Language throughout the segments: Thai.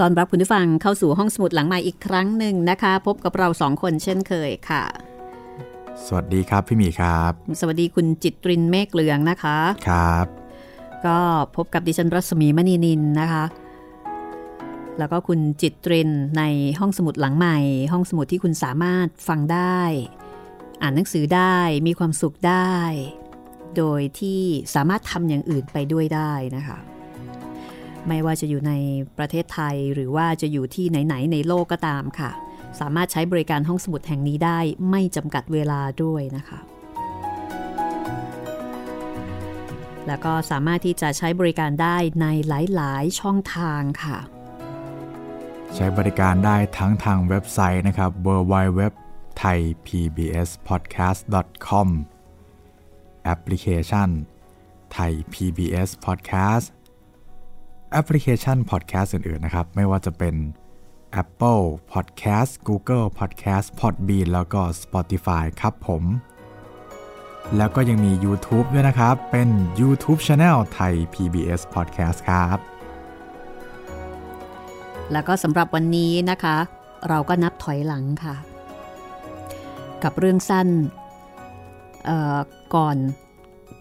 ตอนรับคุณผู้ฟังเข้าสู่ห้องสมุดหลังใหม่อีกครั้งหนึ่งนะคะ พบกับเราสองคนเช่นเคยค่ะ สวัสดีครับพี่หมีครับ สวัสดีคุณจิตรินเมฆเหลืองนะคะครับ ก็พบกับดิฉันรัศมีมณีนินนะคะ แล้วก็คุณจิตรินในห้องสมุดหลังใหม่ ห้องสมุดที่คุณสามารถฟังได้ อ่านหนังสือได้มีความสุขได้ โดยที่สามารถทำอย่างอื่นไปด้วยได้นะคะ ไม่ว่าจะอยู่ในประเทศไทยหรือว่าจะอยู่ที่ไหน ๆ ในโลกก็ตามค่ะ สามารถใช้บริการห้องสมุดแห่งนี้ได้ไม่จำกัดเวลาด้วยนะคะ แล้วก็สามารถที่จะใช้บริการได้ในหลาย ๆ ช่องทางค่ะ ใช้บริการได้ทั้งทางเว็บไซต์นะครับ www thai pbs podcast com แอปพลิเคชัน Thai PBS Podcast แอปพลิเคชัน Podcast อื่นๆนะครับ ไม่ว่าจะเป็น Apple Podcast Google Podcast Podbean แล้วก็ Spotify ครับผม แล้วก็ยังมี YouTube ด้วยนะครับ เป็น YouTube Channel Thai PBS Podcast ครับ แล้วก็สำหรับวันนี้นะคะ เราก็นับถอยหลังค่ะ กับเรื่องสั้นก่อน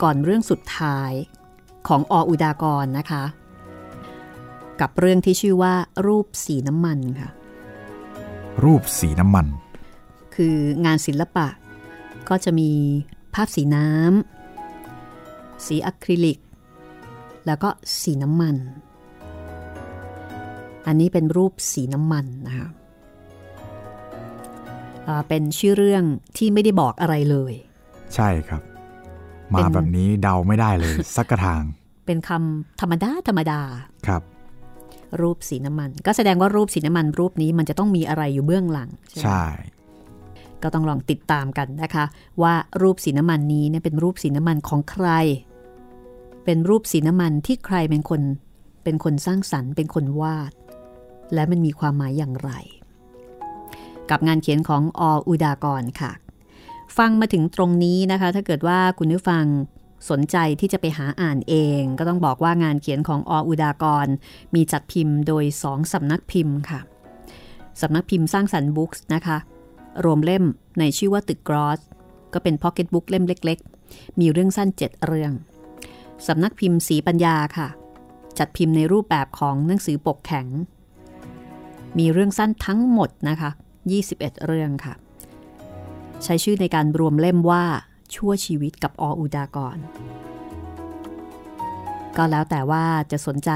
ก่อนเรื่องสุดท้ายของออุดากรนะคะ กับเรื่องที่ชื่อว่ารูปสีน้ำมันค่ะ รูปสีน้ำมัน คืองานศิลปะ ก็จะมีภาพสีน้ำสีอะคริลิก แล้วก็สีน้ำมัน อันนี้เป็นรูปสีน้ำมันนะคะเป็นชื่อเรื่องที่ไม่ได้บอกอะไรเลย ใช่ครับ มาแบบนี้เดาไม่ได้เลย สักกระทาง เป็นคำธรรมดา ธรรมดา ครับ รูปสีน้ำมัน ก็แสดงว่ารูปสีน้ำมันรูปนี้มันจะต้องมีอะไรอยู่เบื้องหลัง ใช่ ก็ต้องลองติดตามกันนะคะ ว่ารูปสีน้ำมันนี้เนี่ยเป็นรูปสีน้ำมันของใคร เป็นรูปสีน้ำมันที่ใครเป็นคน เป็นคนสร้างสรรค์ เป็นคนวาด และมันมีความหมายอย่างไร กับงานเขียนของ อ.อุดากรค่ะ ฟังมาถึงตรงนี้นะคะ ถ้าเกิดว่าคุณผู้ฟัง สนใจที่จะไปหาอ่านเอง ก็ต้องบอกว่างานเขียนของ อ.อุดากร มีจัดพิมพ์โดยสองสำนักพิมพ์ค่ะสำนักพิมพ์สร้างสรรค์บุ๊กส์นะคะ รวมเล่มในชื่อว่าตึกกรอส ก็เป็นพ็อกเก็ตบุ๊กเล่มเล็ก ๆ มีเรื่องสั้น 7 เรื่องสำนักพิมพ์ศรีปัญญาค่ะ จัดพิมพ์ในรูปแบบของหนังสือปกแข็ง มีเรื่องสั้นทั้งหมดนะคะ 21 เรื่องค่ะ ใช้ชื่อในการรวมเล่มว่า ชั่วชีวิตกับออุดากร ก็แล้วแต่ว่าจะสนใจ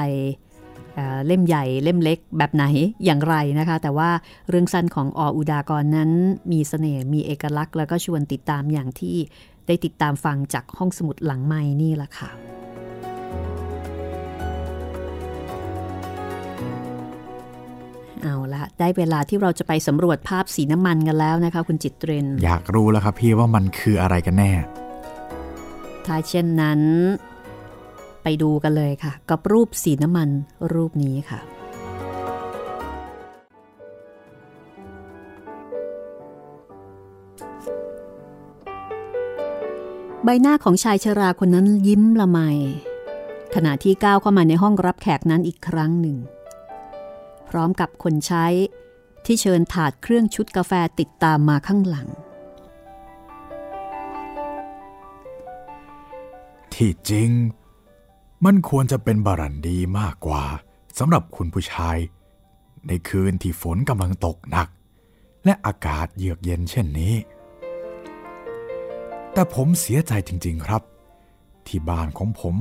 เล่มใหญ่เล่มเล็กแบบไหนอย่างไรนะคะ แต่ว่าเรื่องสั้นของออุดากรนั้น มีสเสน่ห์มีเอกลักษณ์ แล้วก็ชวนติดตามอย่างที่ได้ติดตามฟังจากห้องสมุดหลังไม้นี่แหละค่ะ เอาละได้เวลาที่เราจะไปสำรวจภาพสีน้ำมันกันแล้วนะคะ คุณจิตเรน อยากรู้แล้วครับพี่ว่ามันคืออะไรกันแน่ ถ้าเช่นนั้น ไปดูกันเลยค่ะ กับรูปสีน้ำมันรูปนี้ค่ะใบหน้าของชายชราคนนั้นยิ้มละไม ขณะที่ก้าวเข้ามาในห้องรับแขกนั้นอีกครั้งหนึ่ง พร้อมกับคนใช้ที่เชิญถาดเครื่องชุดกาแฟติดตามมาข้างหลัง ที่จริง มันควรจะเป็นบารันดีมากกว่าสำหรับคุณผู้ชาย ในคืนที่ฝนกำลังตกหนัก และอากาศเยือกเย็นเช่นนี้ แต่ผมเสียใจจริง ๆครับ ที่บ้านของผม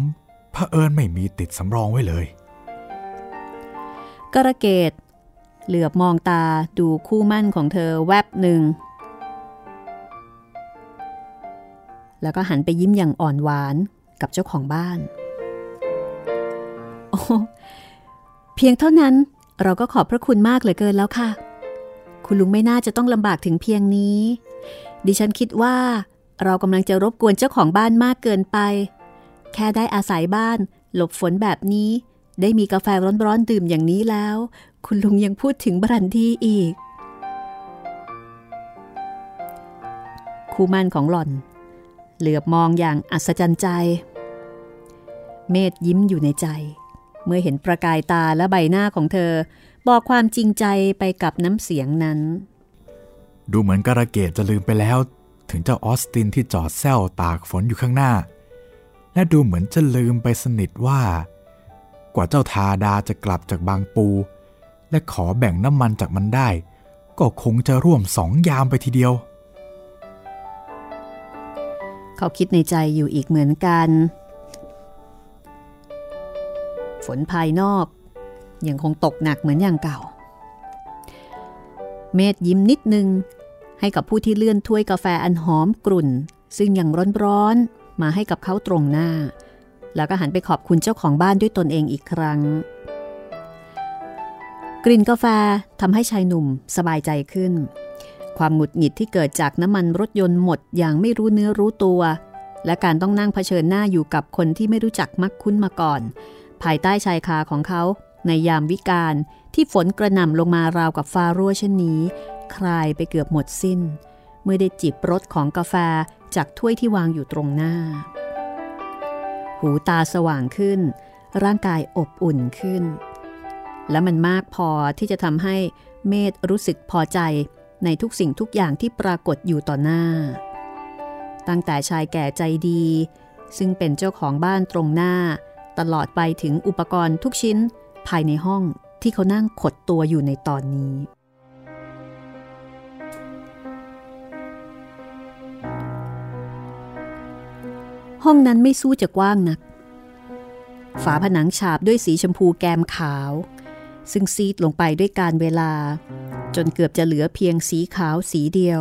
เผอิญไม่มีติดสำรองไว้เลย กระเกต เหลือบมองตาดูคู่มั่นของเธอแวบหนึ่ง แล้วก็หันไปยิ้มอย่างอ่อนหวานกับเจ้าของบ้าน โอ้เพียงเท่านั้นเราก็ขอบพระคุณมากเหลือเกินแล้วค่ะ คุณลุงไม่น่าจะต้องลำบากถึงเพียงนี้ ดิฉันคิดว่าเรากำลังจะรบกวนเจ้าของบ้านมากเกินไป แค่ได้อาศัยบ้าน หลบฝนแบบนี้ ได้มีกาแฟร้อนๆดื่มอย่างนี้แล้ว คุณลุงยังพูดถึงบรันทีอีก คูมันของหล่อน เหลือบมองอย่างอัศจรรย์ใจ เมธยิ้มอยู่ในใจ เมื่อเห็นประกายตาและใบหน้าของเธอ บอกความจริงใจไปกับน้ำเสียงนั้น ดูเหมือนกระเกตจะลืมไปแล้ว ถึงเจ้าออสตินที่จอดแซวตากฝนอยู่ข้างหน้า และดูเหมือนจะลืมไปสนิทว่า กว่าเจ้าทาดาจะกลับจากบางปู และขอแบ่งน้ำมันจากมันได้ ก็คงจะร่วมสองยามไปทีเดียว เขาคิดในใจอยู่อีกเหมือนกัน ฝนภายนอกยังคงตกหนักเหมือนอย่างเก่า เมธยิ้มนิดนึง ให้กับผู้ที่เลื่อนถ้วยกาแฟอันหอมกลุ่น ซึ่งยังร้อนๆมาให้กับเขาตรงหน้า แล้วก็หันไปขอบคุณเจ้าของบ้านด้วยตนเองอีกครั้ง กลิ่นกาแฟทำให้ชายหนุ่มสบายใจขึ้น ความหงุดหงิดที่เกิดจากน้ำมันรถยนต์หมดอย่างไม่รู้เนื้อรู้ตัว และการต้องนั่งเผชิญหน้าอยู่กับคนที่ไม่รู้จักมักคุ้นมาก่อน ภายใต้ชายคาของเขา ในยามวิกาลที่ฝนกระหน่ำลงมาราวกับฟ้ารั่วเช่นนี้ คลายไปเกือบหมดสิ้น เมื่อได้จิบรสของกาแฟจากถ้วยที่วางอยู่ตรงหน้า หูตาสว่างขึ้น ร่างกายอบอุ่นขึ้น และมันมากพอที่จะทำให้เมธรู้สึกพอใจในทุกสิ่งทุกอย่างที่ปรากฏอยู่ต่อหน้า ตั้งแต่ชายแก่ใจดี ซึ่งเป็นเจ้าของบ้านตรงหน้า ตลอดไปถึงอุปกรณ์ทุกชิ้นภายในห้องที่เขานั่งขดตัวอยู่ในตอนนี้ ห้องนั้นไม่สู้จะกว้างนัก ฝาผนังฉาบด้วยสีชมพูแกมขาว ซึ่งซีดลงไปด้วยการเวลา จนเกือบจะเหลือเพียงสีขาวสีเดียว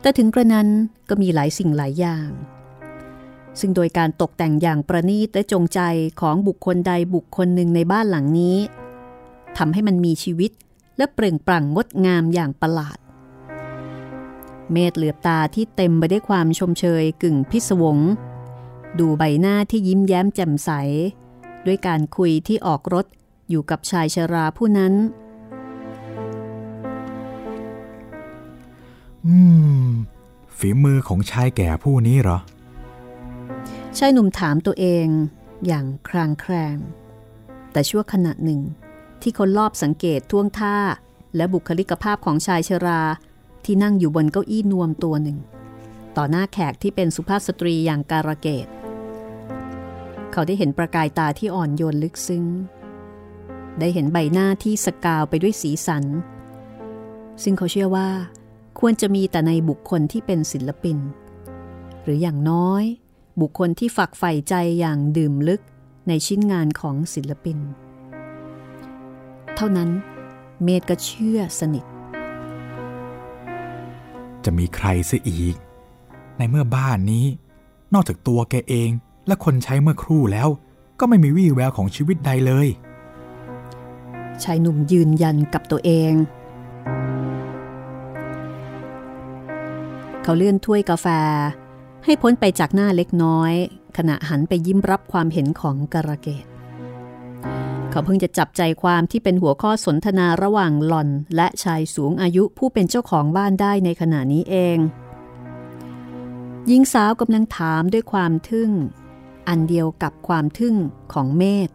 แต่ถึงกระนั้นก็มีหลายสิ่งหลายอย่าง ซึ่งโดยการตกแต่งอย่างประณีตและจงใจของบุคคลใดบุคคลหนึ่งในบ้านหลังนี้ทำให้มันมีชีวิตและเปล่งปลั่งงดงามอย่างประหลาด เมธเหลือบตาที่เต็มไปด้วยความชมเชยกึ่งพิศวง ดูใบหน้าที่ยิ้มแย้มแจ่มใส ด้วยการคุยที่ออกรถอยู่กับชายชราผู้นั้น อืม ฝีมือของชายแก่ผู้นี้เหรอ ชายหนุ่มถามตัวเองอย่างครางแครงแต่ชั่วขณะหนึ่ง ที่คนรอบสังเกตท่วงท่า และบุคลิกภาพของชายชรา ที่นั่งอยู่บนเก้าอี้นวมตัวหนึ่ง ต่อหน้าแขกที่เป็นสุภาพสตรีอย่างการะเกดเขาได้เห็นประกายตาที่อ่อนโยนลึกซึ้ง ได้เห็นใบหน้าที่สกาวไปด้วยสีสัน ซึ่งเขาเชื่อว่า ควรจะมีแต่ในบุคคลที่เป็นศิลปิน หรืออย่างน้อย บุคคลที่ฝักใฝ่ใจอย่างดื่มลึกในชิ้นงานของศิลปิน เท่านั้นเมธก็เชื่อสนิท จะมีใครซะอีก ในเมื่อบ้านนี้ นอกจากตัวแกเองและคนใช้เมื่อครู่แล้ว ก็ไม่มีวี่แววของชีวิตใดเลยชายหนุ่มยืนยันกับตัวเอง เขาเลื่อนถ้วยกาแฟ ให้พ้นไปจากหน้าเล็กน้อย ขณะหันไปยิ้มรับความเห็นของกระเกต เขาเพิ่งจะจับใจความที่เป็นหัวข้อสนทนาระหว่างหล่อน และชายสูงอายุผู้เป็นเจ้าของบ้านได้ในขณะนี้เอง หญิงสาวกำลังถามด้วยความทึ่ง อันเดียวกับความทึ่งของเมธ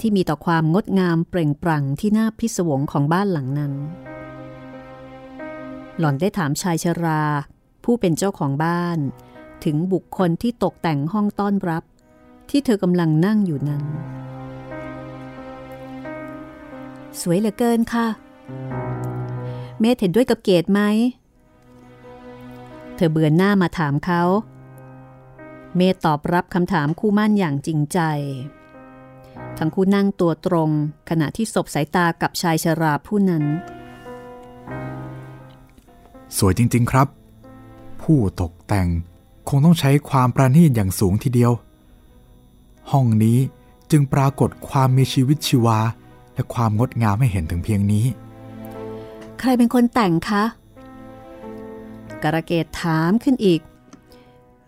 ที่มีต่อความงดงามเปล่งปลั่งที่น่าพิศวงของบ้านหลังนั้น หล่อนได้ถามชายชรา ผู้เป็นเจ้าของบ้าน ถึงบุคคลที่ตกแต่งห้องต้อนรับ ที่เธอกำลังนั่งอยู่นั้น สวยเหลือเกินค่ะ เมธเห็นด้วยกับเกตไหม เธอเบือนหน้ามาถามเขา เมธตอบรับคำถามคู่มั่นอย่างจริงใจ ทั้งคู่นั่งตัวตรงขณะที่สบสายตากับชายชราผู้นั้น สวยจริง ๆครับ ผู้ตกแต่งคงต้องใช้ความประณีตอย่างสูงทีเดียว ห้องนี้จึงปรากฏความมีชีวิตชีวา และความงดงามให้เห็นถึงเพียงนี้ ใครเป็นคนแต่งคะกระเกตถามขึ้นอีก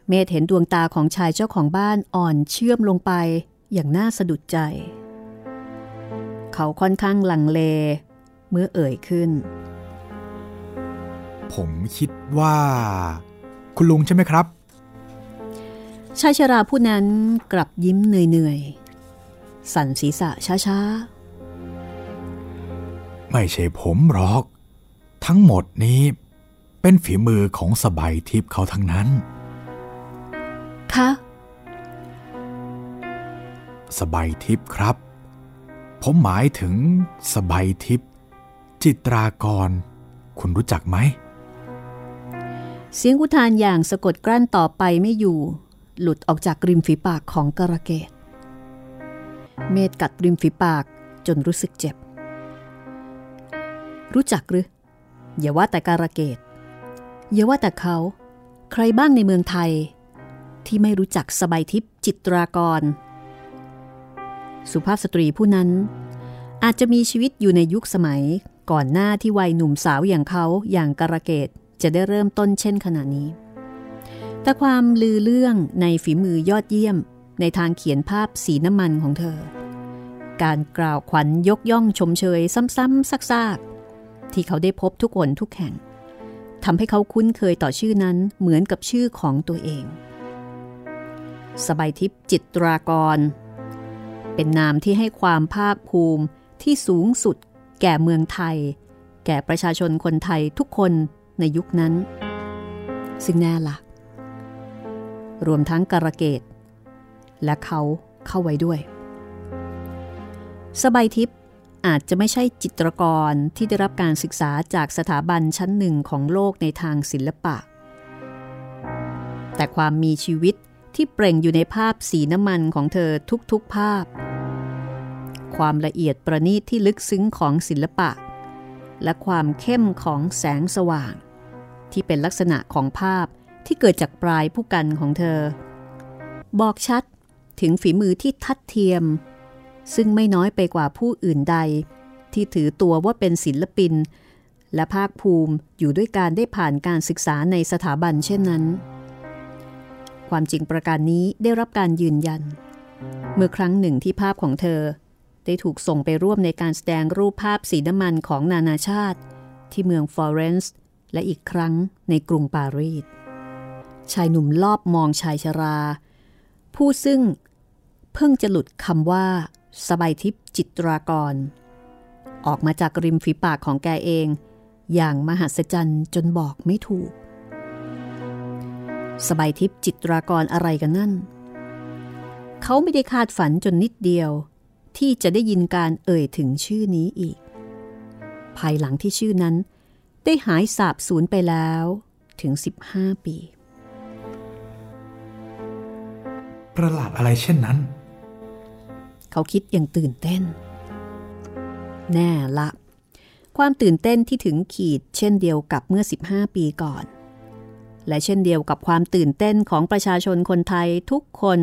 เมธเห็นดวงตาของชายเจ้าของบ้านอ่อนเชื่อมลงไปอย่างน่าสะดุดใจ เขาค่อนข้างลังเล เมื่อเอ่ยขึ้น ผมคิดว่า คุณลุงใช่ไหมครับ ชายชราผู้นั้นกลับยิ้มเหนื่อยๆ สั่นศีรษะช้า ไม่ใช่ผมหรอก ทั้งหมดนี้เป็นฝีมือของสบายทิพย์เขาทั้งนั้น คะ สบายทิพย์ครับ ผมหมายถึงสบายทิพย์จิตรากร คุณรู้จักไหม เสียงอุทานอย่างสะกดกลั้นต่อไปไม่อยู่ หลุดออกจากริมฝีปากของกระเกต เมธกัดริมฝีปากจนรู้สึกเจ็บ รู้จักหรือ อย่าว่าแต่การะเกตอย่าว่าแต่เขา ใครบ้างในเมืองไทย ที่ไม่รู้จักสบายทิพย์จิตรากร สุภาพสตรีผู้นั้น อาจจะมีชีวิตอยู่ในยุคสมัย ก่อนหน้าที่วัยหนุ่มสาวอย่างเขาอย่างการะเกตจะได้เริ่มต้นเช่นขณะนี้ แต่ความลือเรื่องในฝีมือยอดเยี่ยมในทางเขียนภาพสีน้ำมันของเธอ การกล่าวขวัญยกย่องชมเชยซ้ำๆซักๆ ที่เขาได้พบทุกคนทุกแห่งทำให้เขาคุ้นเคยต่อชื่อนั้นเหมือนกับชื่อของตัวเอง สบายทิพย์จิตรากร เป็นนามที่ให้ความภาคภูมิที่สูงสุด แก่เมืองไทย แก่ประชาชนคนไทยทุกคนในยุคนั้น ซึ่งแน่ละรวมทั้งการะเกต และเขาเข้าไว้ด้วย สบายทิพย์ อาจจะไม่ใช่จิตรกรที่ได้รับการศึกษาจากสถาบันชั้นหนึ่งของโลกในทางศิลปะ แต่ความมีชีวิตที่เปล่งอยู่ในภาพสีน้ำมันของเธอทุกๆภาพ ความละเอียดประณีตที่ลึกซึ้งของศิลปะ และความเข้มของแสงสว่าง ที่เป็นลักษณะของภาพที่เกิดจากปลายผู้กันของเธอ บอกชัดถึงฝีมือที่ทัดเทียม ซึ่งไม่น้อยไปกว่าผู้อื่นใด ที่ถือตัวว่าเป็นศิลปิน และภาคภูมิอยู่ด้วยการได้ผ่านการศึกษาในสถาบันเช่นนั้น ความจริงประการนี้ได้รับการยืนยัน เมื่อครั้งหนึ่งที่ภาพของเธอ ได้ถูกส่งไปร่วมในการแสดงรูปภาพสีน้ำมันของนานาชาติ ที่เมืองฟลอเรนซ์และอีกครั้งในกรุงปารีสชายหนุ่มลอบมองชายชรา ผู้ซึ่งเพิ่งจะหลุดคำว่า สบายทิพย์จิตรากร ออกมาจากริมฝีปากของแกเอง อย่างมหัศจรรย์จนบอกไม่ถูก สบายทิพย์จิตรากรอะไรกันนั่น เขาไม่ได้คาดฝันจนนิดเดียว ที่จะได้ยินการเอ่ยถึงชื่อนี้อีก ภายหลังที่ชื่อนั้น ได้หายสาบสูญไปแล้วถึง 15 ปี ประหลาดอะไรเช่นนั้น เขาคิดอย่างตื่นเต้น แน่ละ ความตื่นเต้นที่ถึงขีดเช่นเดียวกับเมื่อ 15 ปีก่อน และเช่นเดียวกับความตื่นเต้นของประชาชนคนไทยทุกคน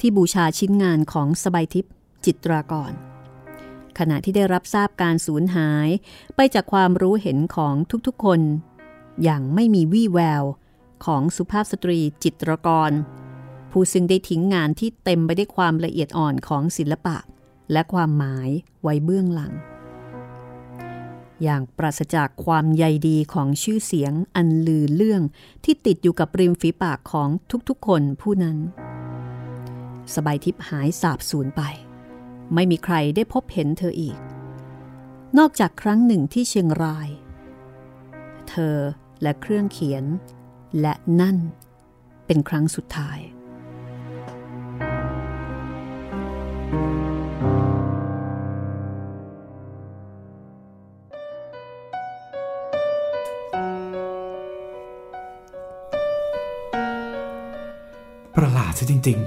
ที่บูชาชิ้นงานของสบายทิพย์จิตรากร ขณะที่ได้รับทราบการสูญหายไปจากความรู้เห็นของทุกๆคน อย่างไม่มีวี่แววของสุภาพสตรีจิตรกร ผู้ซึ่งได้ทิ้งงานที่เต็มไปได้วยความละเอียดอ่อนของศิลปะ และความหมายไว้เบื้องหลัง อย่างปราศจากความใยดีของชื่อเสียงอันลือเรื่องที่ติดอยู่กับริมฝีปากของทุกๆคนผู้นั้น สบายทิพย์หายสาบสูญไป ไม่มีใครได้พบเห็นเธออีก นอกจากครั้งหนึ่งที่เชียงราย เธอและเครื่องเขียน และนั่นเป็นครั้งสุดท้าย จริง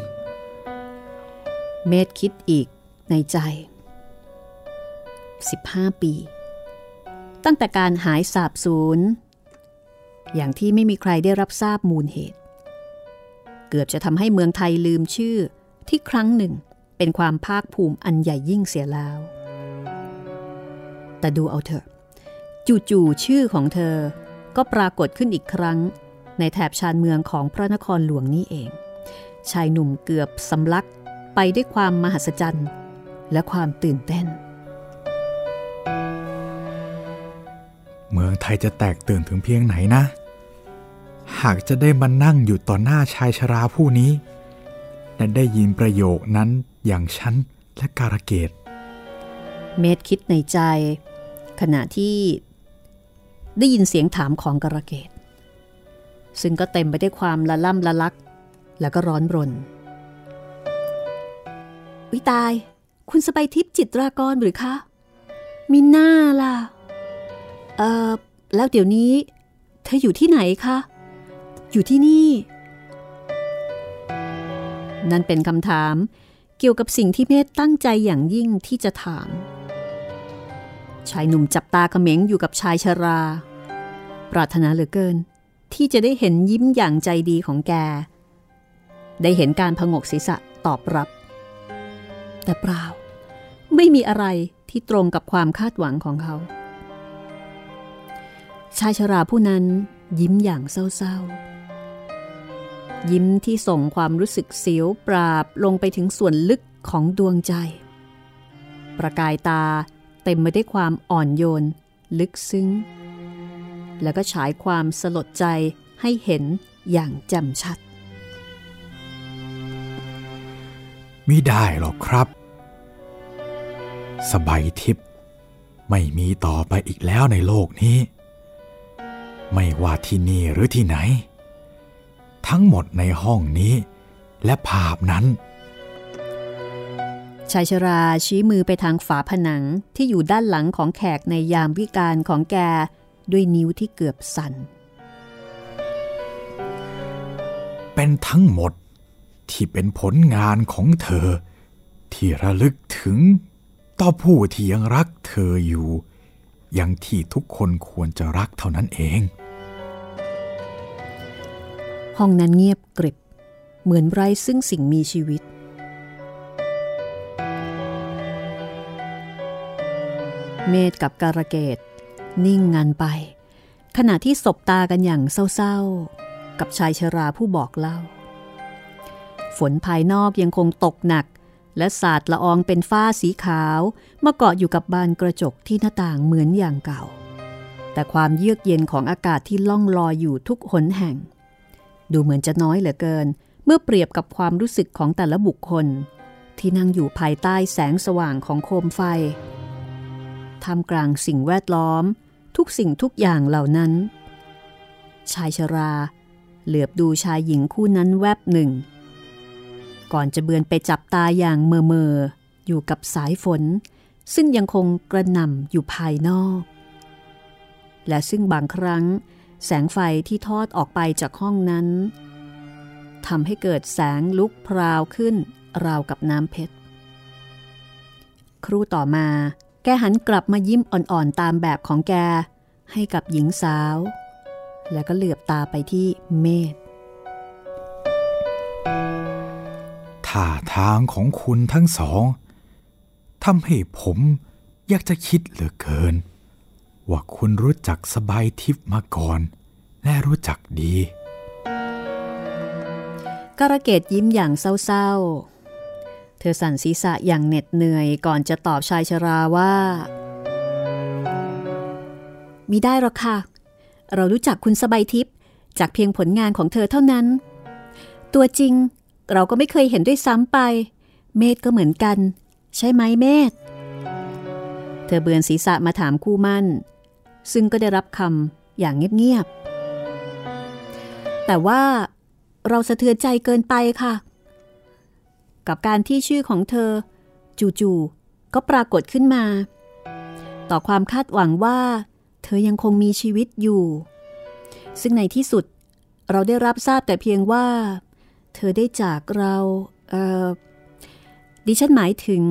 เมธคิดอีกในใจ 15 ปี ตั้งแต่การหายสาบสูญ อย่างที่ไม่มีใครได้รับทราบมูลเหตุ เกือบจะทำให้เมืองไทยลืมชื่อที่ครั้งหนึ่งเป็นความภาคภูมิอันใหญ่ยิ่งเสียแล้ว แต่ดูเอาเถอะจู่ๆชื่อของเธอก็ปรากฏขึ้นอีกครั้งในแถบชานเมืองของพระนครหลวงนี่เอง ชายหนุ่มเกือบสำลักไปด้วยความมหัศจรรย์และความตื่นเต้นๆเมืองไทยจะแตกตื่นถึงเพียงไหนนะ หากจะได้มานั่งอยู่ต่อหน้าชายชราผู้นี้ และได้ยินประโยคนั้นอย่างฉันและการะเกดเมธคิดในใจ ขณะที่ได้ยินเสียงถามของกระเกต ซึ่งก็เต็มไปด้วยความละล่ำละลัก แล้วก็ร้อนรนวิตาย คุณสบายทิพย์จิตรากรหรือคะ มิน่าล่ะ เอ่อ แล้วเดี๋ยวนี้ เธออยู่ที่ไหนคะ อยู่ที่นี่ นั่นเป็นคำถามเกี่ยวกับสิ่งที่เมธตั้งใจอย่างยิ่งที่จะถาม ชายหนุ่มจับตาเขม็งอยู่กับชายชรา ปรารถนาเหลือเกิน ที่จะได้เห็นยิ้มอย่างใจดีของแก ได้เห็นการพงกศีรษะตอบรับ แต่เปล่า ไม่มีอะไรที่ตรงกับความคาดหวังของเขา ชายชราผู้นั้นยิ้มอย่างเศร้าๆ ยิ้มที่ส่งความรู้สึกเสียวปราบลงไปถึงส่วนลึกของดวงใจ ประกายตาเต็มไปด้วยความอ่อนโยน ลึกซึ้ง แล้วก็ฉายความสลดใจให้เห็นอย่างแจ่มชัด มิได้หรอกครับ สบายทิพย์ไม่มีต่อไปอีกแล้วในโลกนี้ ไม่ว่าที่นี่หรือที่ไหน ทั้งหมดในห้องนี้และภาพนั้นชายชราชี้มือไปทางฝาผนังที่อยู่ด้านหลังของแขกในยามวิการของแกด้วยนิ้วที่เกือบสั่น เป็นทั้งหมด ที่เป็นผลงานของเธอ ที่ระลึกถึงต่อผู้ที่ยังรักเธออยู่ อย่างที่ทุกคนควรจะรักเท่านั้นเอง ห้องนั้นเงียบกริบ เหมือนไร้ซึ่งสิ่งมีชีวิตเมธกับการะเกดนิ่งงันไป ขณะที่สบตากันอย่างเศร้าๆ กับชายชราผู้บอกเล่า ฝนภายนอกยังคงตกหนัก และสาดละอองเป็นฝ้าสีขาวมาเกาะอยู่กับบานกระจกที่หน้าต่างเหมือนอย่างเก่า แต่ความเยือกเย็นของอากาศที่ล่องลอยอยู่ทุกหนแห่ง ดูเหมือนจะน้อยเหลือเกิน เมื่อเปรียบกับความรู้สึกของแต่ละบุคคล ที่นั่งอยู่ภายใต้แสงสว่างของโคมไฟทำกลางสิ่งแวดล้อม ทุกสิ่งทุกอย่างเหล่านั้น ชายชรา เหลือบดูชายหญิงคู่นั้นแวบหนึ่ง ก่อนจะเบือนไปจับตาอย่างเมอเมออยู่กับสายฝน ซึ่งยังคงกระหน่ำอยู่ภายนอก และซึ่งบางครั้ง แสงไฟที่ทอดออกไปจากห้องนั้นทำให้เกิดแสงลุกพราวขึ้น ราวกับน้ำเพชร ครู่ต่อมา แกหันกลับมายิ้มอ่อนๆตามแบบของแกให้กับหญิงสาว แล้วก็เหลือบตาไปที่เมธ ท่าทางของคุณทั้งสองทำให้ผมอยากจะคิดเหลือเกิน ว่าคุณรู้จักสบายทิพมาก่อน และรู้จักดีกระเกดยิ้มอย่างเศร้าๆ เธอสั่นศีรษะอย่างเหน็ดเหนื่อยก่อนจะตอบชายชราว่ามิได้หรอกค่ะ เรารู้จักคุณสบายทิพย์จากเพียงผลงานของเธอเท่านั้น ตัวจริง เราก็ไม่เคยเห็นด้วยซ้ำไป เมธก็เหมือนกัน ใช่ไหมเมธเธอเบือนศีรษะมาถามคู่มั่น ซึ่งก็ได้รับคำอย่างเงียบๆ แต่ว่าเราสะเทือนใจเกินไปค่ะ กับการที่ชื่อของเธอ จู่ๆก็ปรากฏขึ้นมา ต่อความคาดหวังว่า เธอยังคงมีชีวิตอยู่ ซึ่งในที่สุดเราได้รับทราบแต่เพียงว่า เธอได้จากเราเอ่อดิฉันหมายถึง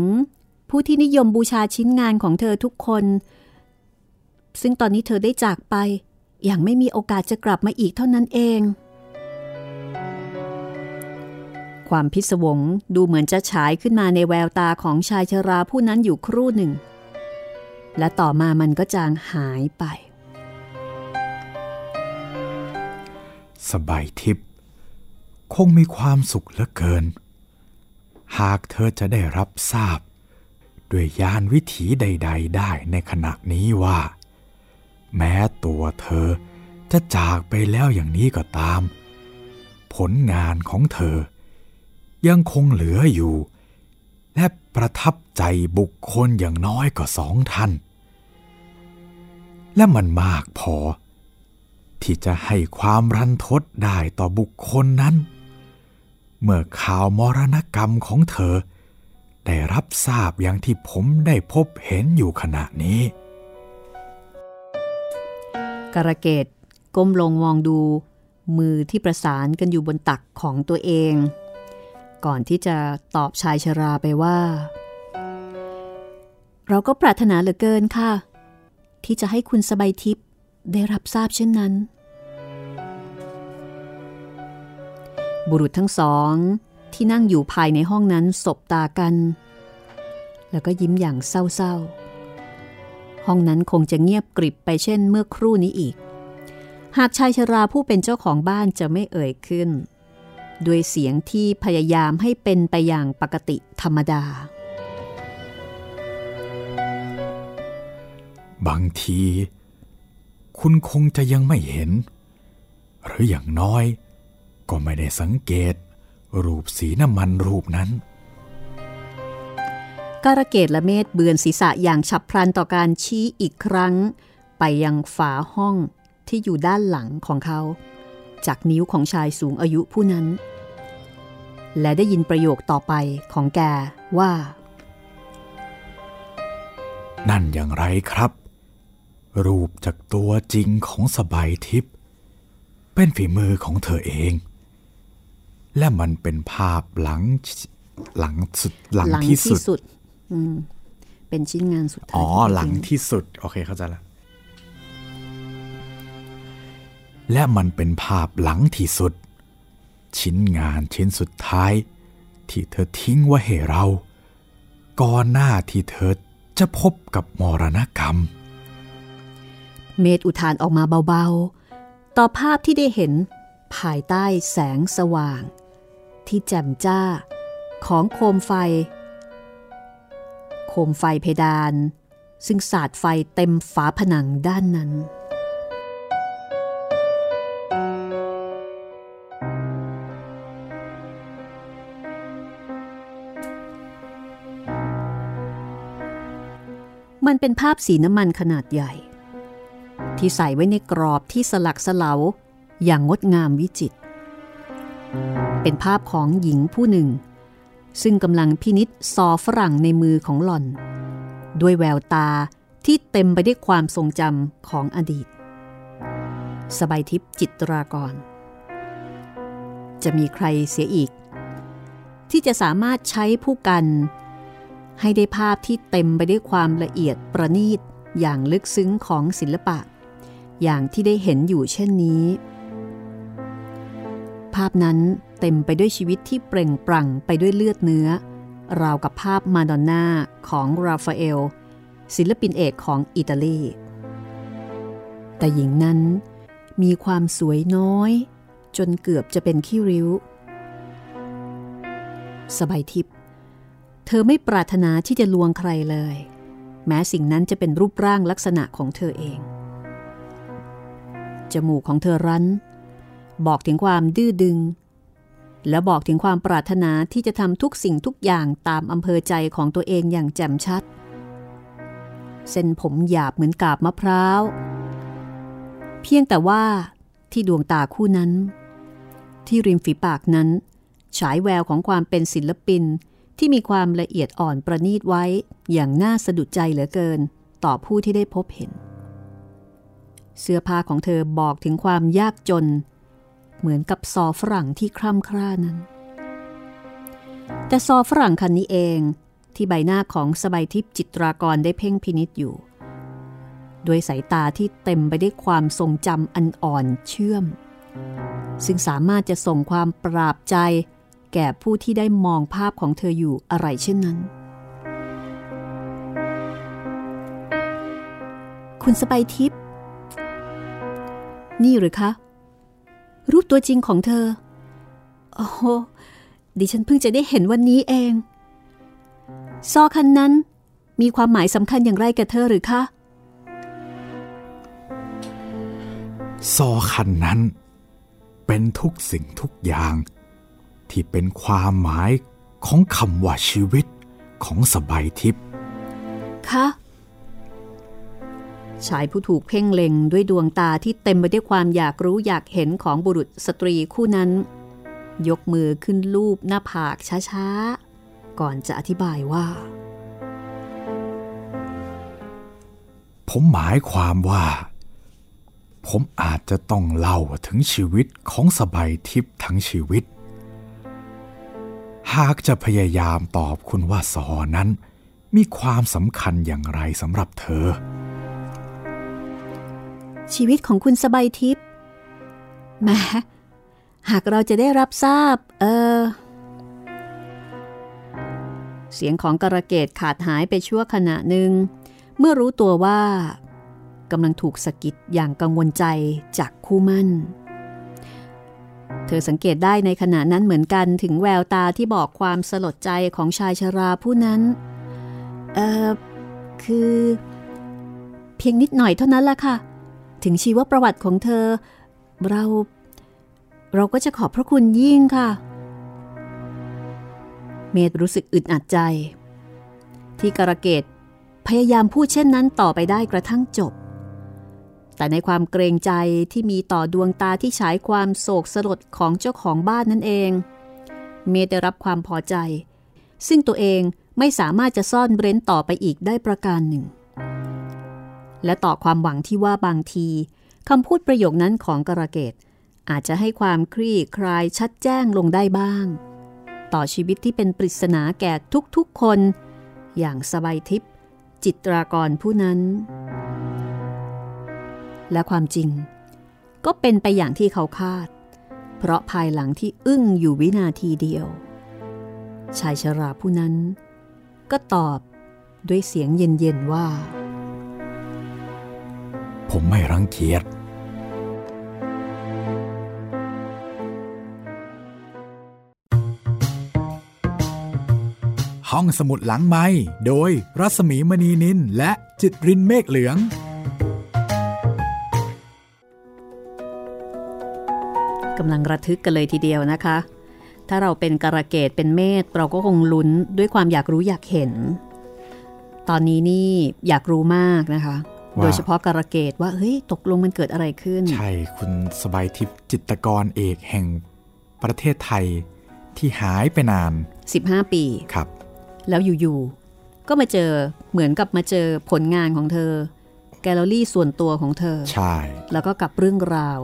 ผู้ที่นิยมบูชาชิ้นงานของเธอทุกคน ซึ่งตอนนี้เธอได้จากไป อย่างไม่มีโอกาสจะกลับมาอีกเท่านั้นเอง ความพิศวงดูเหมือนจะฉายขึ้นมาในแววตาของชายชราผู้นั้นอยู่ครู่หนึ่ง และต่อมามันก็จางหายไป สบายทิพย์ คงมีความสุขเหลือเกิน หากเธอจะได้รับทราบ ด้วยยานวิถีใด ๆ ได้ในขณะนี้ว่า แม้ตัวเธอจะจากไปแล้วอย่างนี้ก็ตาม ผลงานของเธอ ยังคงเหลืออยู่ และประทับใจบุคคลอย่างน้อยก็สองท่าน และมันมากพอที่จะให้ความรันทดได้ต่อบุคคลนั้น เมื่อข่าวมรณกรรมของเธอ ได้รับทราบอย่างที่ผมได้พบเห็นอยู่ขณะนี้ กระเกตก้มลงมองดูมือที่ประสานกันอยู่บนตักของตัวเอง ก่อนที่จะตอบชายชราไปว่า เราก็ปรารถนาเหลือเกินค่ะ ที่จะให้คุณสบายทิพย์ได้รับทราบเช่นนั้น บุรุษทั้งสองที่นั่งอยู่ภายในห้องนั้นสบตากัน แล้วก็ยิ้มอย่างเศร้าๆ ห้องนั้นคงจะเงียบกริบไปเช่นเมื่อครู่นี้อีก หากชายชราผู้เป็นเจ้าของบ้านจะไม่เอ่ยขึ้น ด้วยเสียงที่พยายามให้เป็นไปอย่างปกติธรรมดา บางที คุณคงจะยังไม่เห็น หรืออย่างน้อย ก็ไม่ได้สังเกต รูปสีน้ำมันรูปนั้น การะเกดและเมธเบือนศีรษะอย่างฉับพลันต่อการชี้อีกครั้ง ไปยังฝาห้องที่อยู่ด้านหลังของเขา จากนิ้วของชายสูงอายุผู้นั้น และได้ยินประโยคต่อไปของแกว่า นั่นอย่างไรครับ รูปจากตัวจริงของสบายทิพย์เป็นฝีมือของเธอเอง และมันเป็นภาพหลังหลังสุดหลังที่สุดอืมเป็นชิ้นงานสุดท้ายอ๋อที่หลังจริที่สุด โอเคเข้าใจละและมันเป็นภาพหลังที่สุด ชิ้นงานชิ้นสุดท้าย ที่เธอทิ้งไว้ให้เรา ก่อนหน้าที่เธอจะพบกับมรณกรรม เมธอุทานออกมาเบาๆ ต่อภาพที่ได้เห็นภายใต้แสงสว่าง ที่แจ่มจ้า ของโคมไฟ โคมไฟเพดาน ซึ่งสาดไฟเต็มฝาผนังด้านนั้น มันเป็นภาพสีน้ำมันขนาดใหญ่ ที่ใส่ไว้ในกรอบที่สลักสลาอย่างงดงามวิจิตร เป็นภาพของหญิงผู้หนึ่ง ซึ่งกำลังพินิษซอฝรั่งในมือของหล่อน ด้วยแววตาที่เต็มไปด้วยความทรงจำของอดีต สบายทิพย์จิตรากร จะมีใครเสียอีก ที่จะสามารถใช้ผู้กัน ให้ได้ภาพที่เต็มไปด้วยความละเอียดประณีตอย่างลึกซึ้งของศิลปะ อย่างที่ได้เห็นอยู่เช่นนี้ ภาพนั้นเต็มไปด้วยชีวิตที่เปล่งปลั่งไปด้วยเลือดเนื้อ ราวกับภาพมาดอนน่าของราฟาเอล ศิลปินเอกของอิตาลี แต่หญิงนั้นมีความสวยน้อย จนเกือบจะเป็นขี้ริ้ว สบายทิพย์เธอไม่ปรารถนาที่จะลวงใครเลย แม้สิ่งนั้นจะเป็นรูปร่างลักษณะของเธอเอง จมูกของเธอรั้น บอกถึงความดื้อดึง และบอกถึงความปรารถนาที่จะทำทุกสิ่งทุกอย่างตามอำเภอใจของตัวเองอย่างแจ่มชัด เส้นผมหยาบเหมือนกาบมะพร้าว เพียงแต่ว่าที่ดวงตาคู่นั้น ที่ริมฝีปากนั้น ฉายแววของความเป็นศิลปินที่มีความละเอียดอ่อนประณีตไว้อย่างน่าสะดุดใจเหลือเกิน ต่อผู้ที่ได้พบเห็น เสื้อผ้าของเธอบอกถึงความยากจน เหมือนกับซอฝรั่งที่คร่ำคร่านั้น แต่ซอฝรั่งคันนี้เองที่ใบหน้าของสบายทิพย์จิตรากรได้เพ่งพินิษอยู่ด้วยสายตาที่เต็มไปด้วยความทรงจำอันอ่อนเชื่อม ซึ่งสามารถจะส่งความปราบใจ แก่ผู้ที่ได้มองภาพของเธออยู่อะไรเช่นนั้น คุณสบายทิพย์นี่หรือคะ รูปตัวจริงของเธอ โอ้โหดิฉันเพิ่งจะได้เห็นวันนี้เอง ซอคันนั้น มีความหมายสำคัญอย่างไรกับเธอหรือคะ ซอคันนั้น เป็นทุกสิ่งทุกอย่าง ที่เป็นความหมายของคำว่าชีวิตของสบายทิพย์คะซ ชายผู้ถูกเพ่งเล็งด้วยดวงตาที่เต็มไปด้วยความอยากรู้อยากเห็นของบุรุษสตรีคู่นั้น ยกมือขึ้นลูบหน้าผากช้าๆ ก่อนจะอธิบายว่า ผมหมายความว่า ผมอาจจะต้องเล่าถึงชีวิตของสบายทิพย์ทั้งชีวิต หากจะพยายามตอบคุณว่าสอนั้น มีความสำคัญอย่างไรสำหรับเธอ ชีวิตของคุณสบายทิพย์แม้หากเราจะได้รับทราบ เออ เสียงของกระเกตขาดหายไปชั่วขณะหนึ่ง เมื่อรู้ตัวว่ากำลังถูกสะกิดอย่างกังวลใจจากคู่มั่น เธอสังเกตได้ในขณะนั้นเหมือนกันถึงแววตาที่บอกความสลดใจของชายชราผู้นั้น เออคือ เพียงนิดหน่อยเท่านั้นละค่ะ ถึงชีวประวัติของเธอ เรา เราก็จะขอบพระคุณยิ่งค่ะ เมธรู้สึกอึดอัดใจ ที่กระเกตพยายามพูดเช่นนั้นต่อไปได้กระทั่งจบ แต่ในความเกรงใจที่มีต่อดวงตาที่ฉายความโศกสลดของเจ้าของบ้านนั่นเอง เมธได้รับความพอใจ ซึ่งตัวเองไม่สามารถจะซ่อนเร้นต่อไปอีกได้ประการหนึ่ง และต่อความหวังที่ว่าบางทีคำพูดประโยคนั้นของกระเกตอาจจะให้ความคลี่คลายชัดแจ้งลงได้บ้าง ต่อชีวิตที่เป็นปริศนาแก่ทุกๆคน อย่างสบายทิพย์จิตรากรผู้นั้น และความจริง ก็เป็นไปอย่างที่เขาคาด เพราะภายหลังที่อึ้งอยู่วินาทีเดียว ชายชราผู้นั้น ก็ตอบด้วยเสียงเย็นๆว่า ผมไม่รังเกียจห้องสมุดหลังไม้โดยรัสมีมณีนินและจิตรินเมฆเหลือง กำลังระทึกกันเลยทีเดียวนะคะ ถ้าเราเป็นกระเกตเป็นเมธเราก็คงลุ้นด้วยความอยากรู้อยากเห็น ตอนนี้นี่อยากรู้มากนะคะ โดยเฉพาะกระเกตว่าเฮ้ยตกลงมันเกิดอะไรขึ้น ใช่คุณสบายทิพย์จิตรกรเอกแห่งประเทศไทยที่หายไปนาน 15 ปีครับ แล้วอยู่ๆก็มาเจอเหมือนกับมาเจอผลงานของเธอ แกลเลอรี่ส่วนตัวของเธอ ใช่ แล้วก็กับเรื่องราว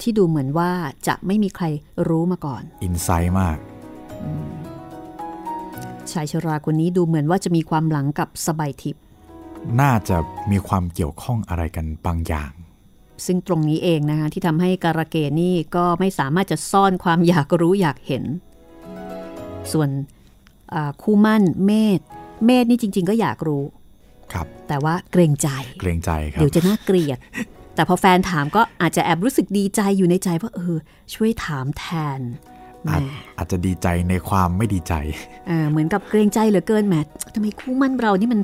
ที่ดูเหมือนว่าจะไม่มีใครรู้มาก่อน อินไซต์มากชายชราคนนี้ดูเหมือนว่าจะมีความหลังกับสบายทิพย์ น่าจะมีความเกี่ยวข้องอะไรกันบางอย่าง ซึ่งตรงนี้เองนะคะที่ทำให้การะเกดนี่ก็ไม่สามารถจะซ่อนความอยากรู้อยากเห็น ส่วนอ่าคู่มั่นเมธเมธนี่จริง ๆ ก็อยากรู้ครับ แต่ว่าเกรงใจเกรงใจครับเดี๋ยวจะน่าเกลียด แต่พอแฟนถามก็อาจจะแอบรู้สึกดีใจอยู่ในใจว่าเออช่วยถามแทนแหม อาจอาจจะดีใจในความไม่ดีใจเออเหมือนกับเกรงใจเหลือเกินแหมทำไมคู่มั่นเรานี่มัน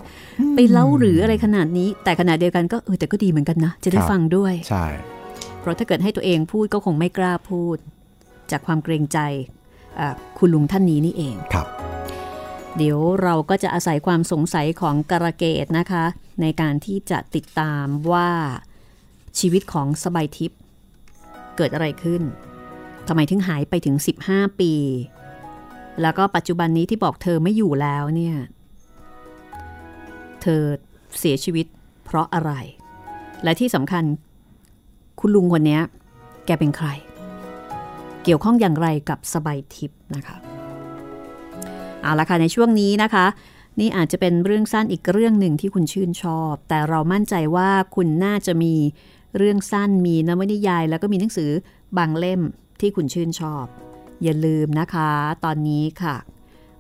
ไปเล่าหรืออะไรขนาดนี้ แต่ขณะเดียวกันก็เออแต่ก็ดีเหมือนกันนะ จะได้ครับฟังด้วย ใช่ เพราะถ้าเกิดให้ตัวเองพูดก็คงไม่กล้าพูด จากความเกรงใจอ่าคุณลุงท่านนี้นี่เองครับ เดี๋ยวเราก็จะอาศัยความสงสัยของกระเกตนะคะ ในการที่จะติดตามว่าชีวิตของสบายทิพย์เกิดอะไรขึ้น ทำไมถึงหายไปถึง 15 ปี แล้วก็ปัจจุบันนี้ที่บอกเธอไม่อยู่แล้วเนี่ย เธอเสียชีวิตเพราะอะไร และที่สำคัญคุณลุงคนนี้แกเป็นใคร เกี่ยวข้องอย่างไรกับสบายทิพย์นะคะ เอาละค่ะในช่วงนี้นะคะ นี่อาจจะเป็นเรื่องสั้นอีกเรื่องหนึ่งที่คุณชื่นชอบ แต่เรามั่นใจว่าคุณน่าจะมีเรื่องสั้นมีนวนิยาย แล้วก็มีหนังสือบางเล่ม ที่คุณชื่นชอบ อย่าลืมนะคะ ตอนนี้ค่ะ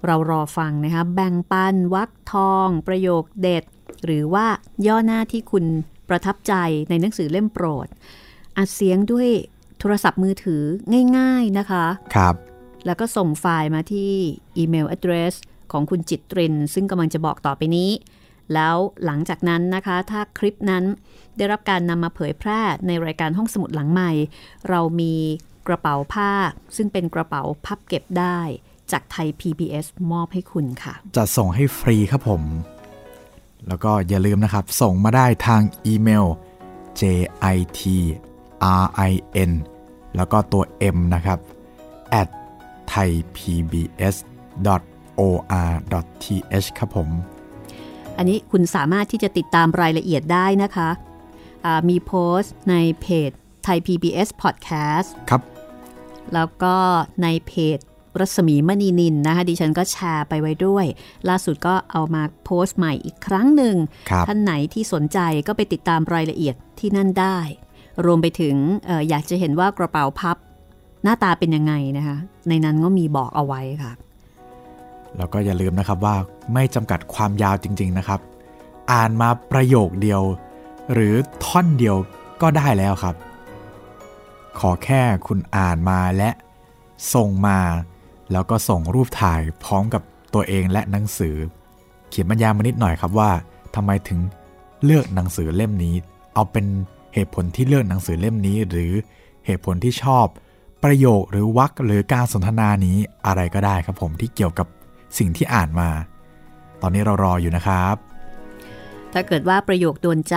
เรารอฟังนะคะแบ่งปันวักทอง ประโยคเด็ด หรือว่าย่อหน้าที่คุณประทับใจในหนังสือเล่มโปรด อัดเสียงด้วยโทรศัพท์มือถือง่ายๆนะคะ ครับ แล้วก็ส่งไฟล์มาที่อีเมล address ของคุณจิตริน ซึ่งกำลังจะบอกต่อไปนี้ แล้วหลังจากนั้นนะคะ ถ้าคลิปนั้นได้รับการนำมาเผยแพร่ในรายการห้องสมุดหลังใหม่ เรามี กระเป๋าผ้า ซึ่งเป็นกระเป๋าพับเก็บได้จากไทย PBS มอบให้คุณค่ะ จะส่งให้ฟรีครับผม แล้วก็อย่าลืมนะครับ ส่งมาได้ทางอีเมล jit rin แล้วก็ตัว m นะครับ at thaipbs.or.th ครับผม อันนี้คุณสามารถที่จะติดตามรายละเอียดได้นะคะะมีโพสต์ในเพจไทย PBS Podcast ครับ แล้วก็ในเพจรัศมีมณีนินนะคะดิฉันก็แชร์ไปไว้ด้วย ล่าสุดก็เอามาโพสต์ใหม่อีกครั้งหนึ่งครับท่านไหนที่สนใจก็ไปติดตามรายละเอียดที่นั่นได้ รวมไปถึงเอออยากจะเห็นว่ากระเป๋าพับ หน้าตาเป็นยังไงนะคะ ในนั้นก็มีบอกเอาไว้ค่ะ แล้วก็อย่าลืมนะครับว่าไม่จำกัดความยาวจริง ๆนะครับ อ่านมาประโยคเดียว หรือท่อนเดียวก็ได้แล้วครับ ขอแค่คุณอ่านมาและส่งมา แล้วก็ส่งรูปถ่ายพร้อมกับตัวเองและหนังสือ เขียนบรรยายมานิดหน่อยครับว่าทำไมถึงเลือกหนังสือเล่มนี้ เอาเป็นเหตุผลที่เลือกหนังสือเล่มนี้ หรือเหตุผลที่ชอบประโยคหรือวรรคหรือการสนทนานี้อะไรก็ได้ครับผมที่เกี่ยวกับสิ่งที่อ่านมา ตอนนี้เรารออยู่นะครับ ถ้าเกิดว่าประโยคโดนใจ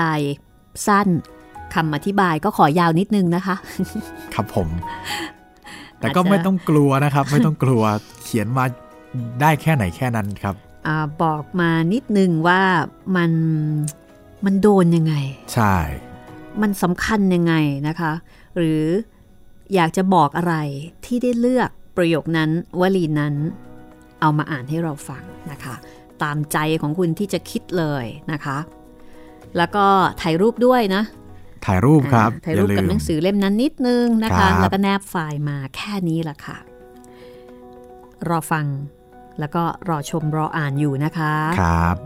สั้น คำอธิบายก็ขอยาวนิดนึงนะคะ ครับผม แต่ก็อาจจะไม่ต้องกลัวนะครับ ไม่ต้องกลัวเขียนมาได้แค่ไหนแค่นั้นครับอาบอกมานิดนึงว่ามันมันโดนยังไง ใช่ มันสำคัญยังไงนะคะ หรืออยากจะบอกอะไรที่ได้เลือกประโยคนั้นวลีนั้น เอามาอ่านให้เราฟังนะคะ ตามใจของคุณที่จะคิดเลยนะคะ แล้วก็ถ่ายรูปด้วยนะ ถ่ายรูปครับอ่าถ่ายรูปอย่กับลืมหนังสือเล่มนั้นนิดนึงนะครัคะบแล้วก็แนบไฟล์มาแค่นี้ละค่ะ รอฟังแล้วก็รอชมรออ่านอยู่นะคะครับ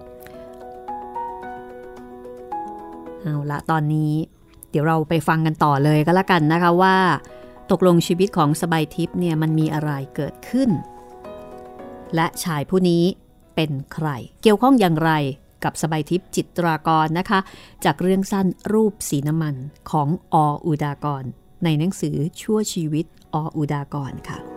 เอาละตอนนี้เดี๋ยวเราไปฟังกันต่อเลยก็แล้วกันนะคะว่า ตกลงชีวิตของสบายทิพย์เนี่ยมันมีอะไรเกิดขึ้น และชายผู้นี้เป็นใคร เกี่ยวข้องอย่างไร กับสบายทิพย์จิตรากรนะคะ จากเรื่องสั้นรูปสีน้ำมันของออุดากร ในหนังสือชั่วชีวิตออุดากรค่ะ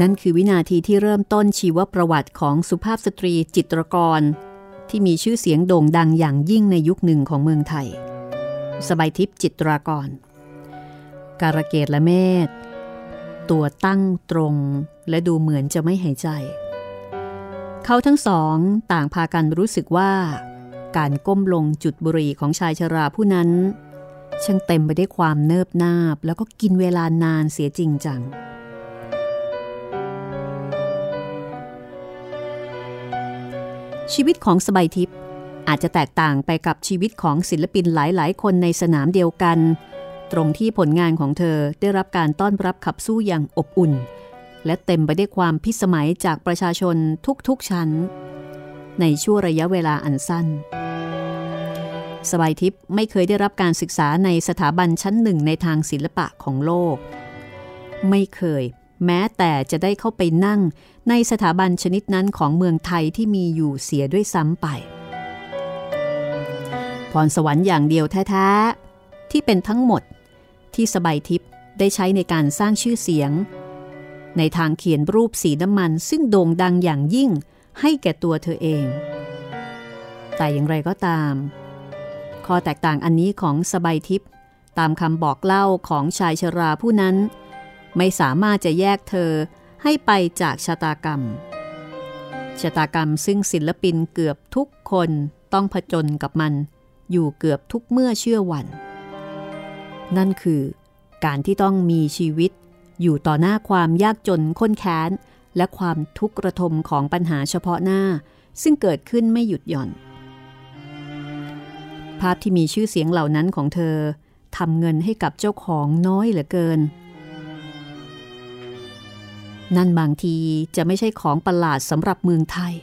นั่นคือวินาทีที่เริ่มต้นชีวประวัติของสุภาพสตรีจิตรกร ที่มีชื่อเสียงโด่งดังอย่างยิ่งในยุคหนึ่งของเมืองไทย สบายทิพย์จิตรากร การะเกดและเมธตัวตั้งตรงและดูเหมือนจะไม่หายใจ เขาทั้งสองต่างพากันรู้สึกว่า การก้มลงจุดบุหรี่ของชายชราผู้นั้น ช่างเต็มไปด้วยความเนิบนาบแล้วก็กินเวลานานเสียจริงจัง ชีวิตของสบายทิพย์อาจจะแตกต่างไปกับชีวิตของศิลปินหลาย ๆ คนในสนามเดียวกัน ตรงที่ผลงานของเธอได้รับการต้อนรับขับสู้อย่างอบอุ่น และเต็มไปด้วยความพิสมัยจากประชาชนทุก ๆ ชั้น ในช่วงระยะเวลาอันสั้น สบายทิพย์ไม่เคยได้รับการศึกษาในสถาบันชั้นหนึ่งในทางศิลปะของโลก ไม่เคย แม้แต่จะได้เข้าไปนั่งในสถาบันชนิดนั้นของเมืองไทยที่มีอยู่เสียด้วยซ้ำไป พรสวรรค์อย่างเดียวแท้ๆ ที่เป็นทั้งหมดที่สบายทิพย์ได้ใช้ในการสร้างชื่อเสียง ในทางเขียนรูปสีน้ำมันซึ่งโด่งดังอย่างยิ่งให้แก่ตัวเธอเอง แต่อย่างไรก็ตาม ข้อแตกต่างอันนี้ของสบายทิพย์ตามคำบอกเล่าของชายชราผู้นั้น ไม่สามารถจะแยกเธอให้ไปจากชะตากรรม ชะตากรรมซึ่งศิลปินเกือบทุกคนต้องผจญกับมัน อยู่เกือบทุกเมื่อเชื่อวัน นั่นคือ การที่ต้องมีชีวิต อยู่ต่อหน้าความยากจนข้นแค้น และความทุกข์ระทมของปัญหาเฉพาะหน้า ซึ่งเกิดขึ้นไม่หยุดหย่อน ภาพที่มีชื่อเสียงเหล่านั้นของเธอทำเงินให้กับเจ้าของน้อยเหลือเกิน นั่นบางทีจะไม่ใช่ของประหลาดสำหรับเมืองไทย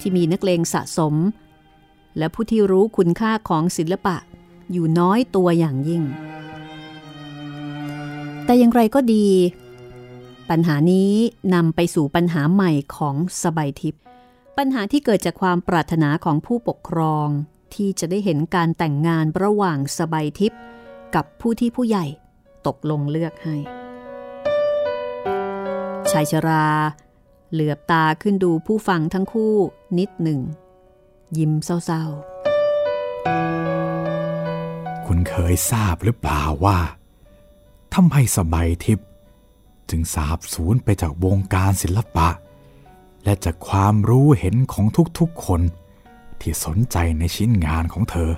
ที่มีนักเลงสะสม และผู้ที่รู้คุณค่าของศิลปะอยู่น้อยตัวอย่างยิ่ง แต่อย่างไรก็ดี ปัญหานี้นำไปสู่ปัญหาใหม่ของสบายทิพย์ปัญหาที่เกิดจากความปรารถนาของผู้ปกครอง ที่จะได้เห็นการแต่งงานระหว่างสบายทิพย์กับผู้ที่ผู้ใหญ่ตกลงเลือกให้ ชายชรา เหลือบตาขึ้นดูผู้ฟังทั้งคู่นิดหนึ่ง ยิ้มเศร้าๆ คุณเคยทราบหรือเปล่าว่าทำไมสบายทิพย์จึงสาบสูญไปจากวงการศิลปะ และจากความรู้เห็นของทุกๆคนที่สนใจในชิ้นงานของเธอ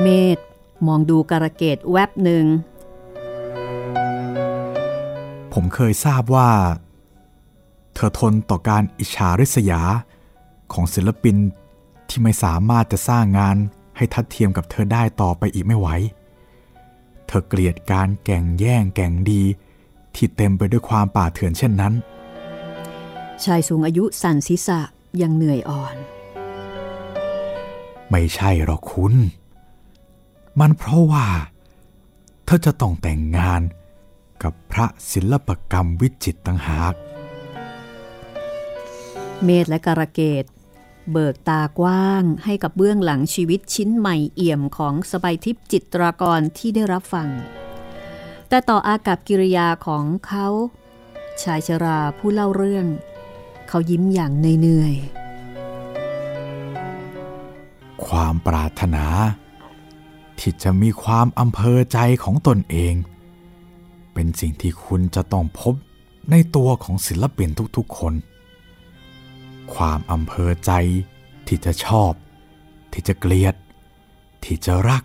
เมธมองดูการะเกดแวบหนึ่ง ผมเคยทราบว่า เธอทนต่อการอิจฉาริษยาของศิลปินที่ไม่สามารถจะสร้างงานให้ทัดเทียมกับเธอได้ต่อไปอีกไม่ไหว เธอเกลียดการแก่งแย่งแก่งดีที่เต็มไปด้วยความป่าเถื่อนเช่นนั้น ชายสูงอายุสั่นศีรษะยังเหนื่อยอ่อน ไม่ใช่หรอกคุณ มันเพราะว่า เธอจะต้องแต่งงาน กับพระศิลปกรรมวิจิตต่างหาก เมธและการะเกดเบิกตากว้างให้กับเบื้องหลังชีวิตชิ้นใหม่เอี่ยมของสบายทิพย์จิตรากรที่ได้รับฟัง แต่ต่ออากับกิริยาของเขา ชายชราผู้เล่าเรื่อง เขายิ้มอย่างเหนื่อยความปรารถนา ที่จะมีความอำเภอใจของตนเอง เป็นสิ่งที่คุณจะต้องพบในตัวของศิลปินทุกๆคน ความอำเภอใจที่จะชอบ ที่จะเกลียด ที่จะรัก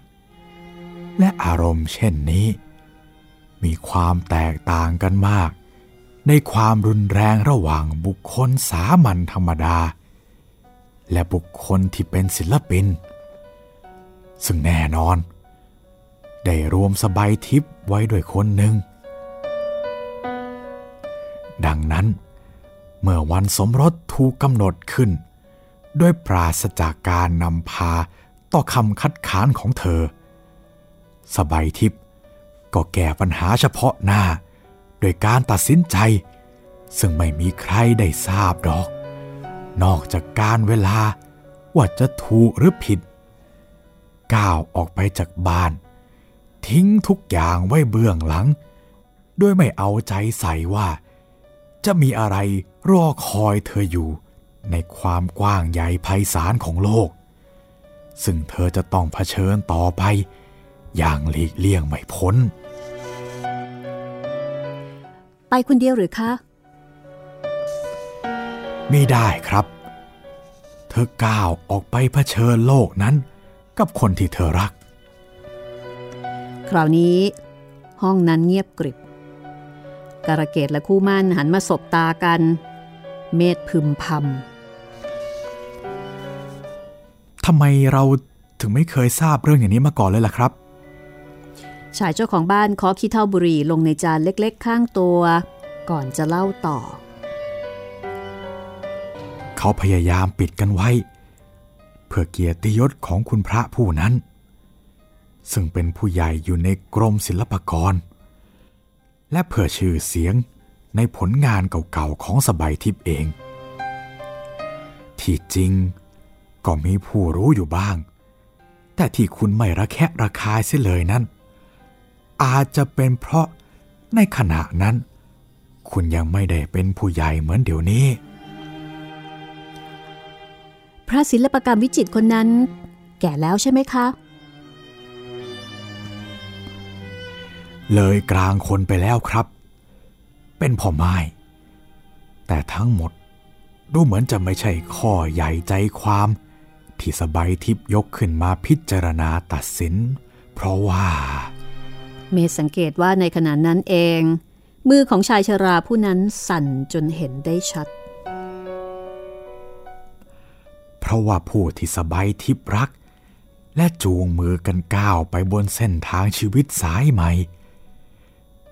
และอารมณ์เช่นนี้ มีความแตกต่างกันมาก ในความรุนแรงระหว่างบุคคลสามัญธรรมดา และบุคคลที่เป็นศิลปิน ซึ่งแน่นอน ได้รวมสบายทิพย์ไว้ด้วยคนหนึ่ง ดังนั้น เมื่อวันสมรสถูกกำหนดขึ้น ด้วยปราศจากการนำพาต่อคำคัดค้านของเธอ สบายทิพย์ก็แก้ปัญหาเฉพาะหน้า โดยการตัดสินใจ ซึ่งไม่มีใครได้ทราบดอก นอกจากการเวลาว่าจะถูกหรือผิด ก้าวออกไปจากบ้าน ทิ้งทุกอย่างไว้เบื้องหลังโดยไม่เอาใจใส่ว่า จะมีอะไรรอคอยเธออยู่ในความกว้างใหญ่ไพศาลของโลก ซึ่งเธอจะต้องเผชิญต่อไป อย่างหลีกเลี่ยงไม่พ้น ไปคนเดียวหรือคะไม่ได้ครับ เธอก้าวออกไปเผชิญโลกนั้น กับคนที่เธอรัก คราวนี้ห้องนั้นเงียบกริบ การะเกดและคู่มั่นหันมาสบตากัน เมธพึมพำทำไมเราถึงไม่เคยทราบเรื่องอย่างนี้มาก่อนเลยล่ะครับชายเจ้าของบ้านขอขี้เท่าบุหรี่ลงในจานเล็กๆ ข้างตัว ก่อนจะเล่าต่อ เขาพยายามปิดกันไว้ เพื่อเกียรติยศของคุณพระผู้นั้น ซึ่งเป็นผู้ใหญ่อยู่ในกรมศิลปากร และเพื่อชื่อเสียงในผลงานเก่าๆของสบายทิพย์เอง ที่จริงก็มีผู้รู้อยู่บ้าง แต่ที่คุณไม่ระแคะระคายเสียเลยนั้น อาจจะเป็นเพราะในขณะนั้น คุณยังไม่ได้เป็นผู้ใหญ่เหมือนเดี๋ยวนี้ พระศิลปกรรมวิจิตรคนนั้น แก่แล้วใช่ไหมคะ เลยกลางคนไปแล้วครับ เป็นพ่อไม้ แต่ทั้งหมดดูเหมือนจะไม่ใช่ข้อใหญ่ใจความ ที่สบายทิพยกขึ้นมาพิจารณาตัดสิน เพราะว่า เมสังเกตว่าในขณะนั้นเอง มือของชายชราผู้นั้นสั่นจนเห็นได้ชัด เพราะว่าผู้ที่สบายทิพรัก และจูงมือกันก้าวไปบนเส้นทางชีวิตสายใหม่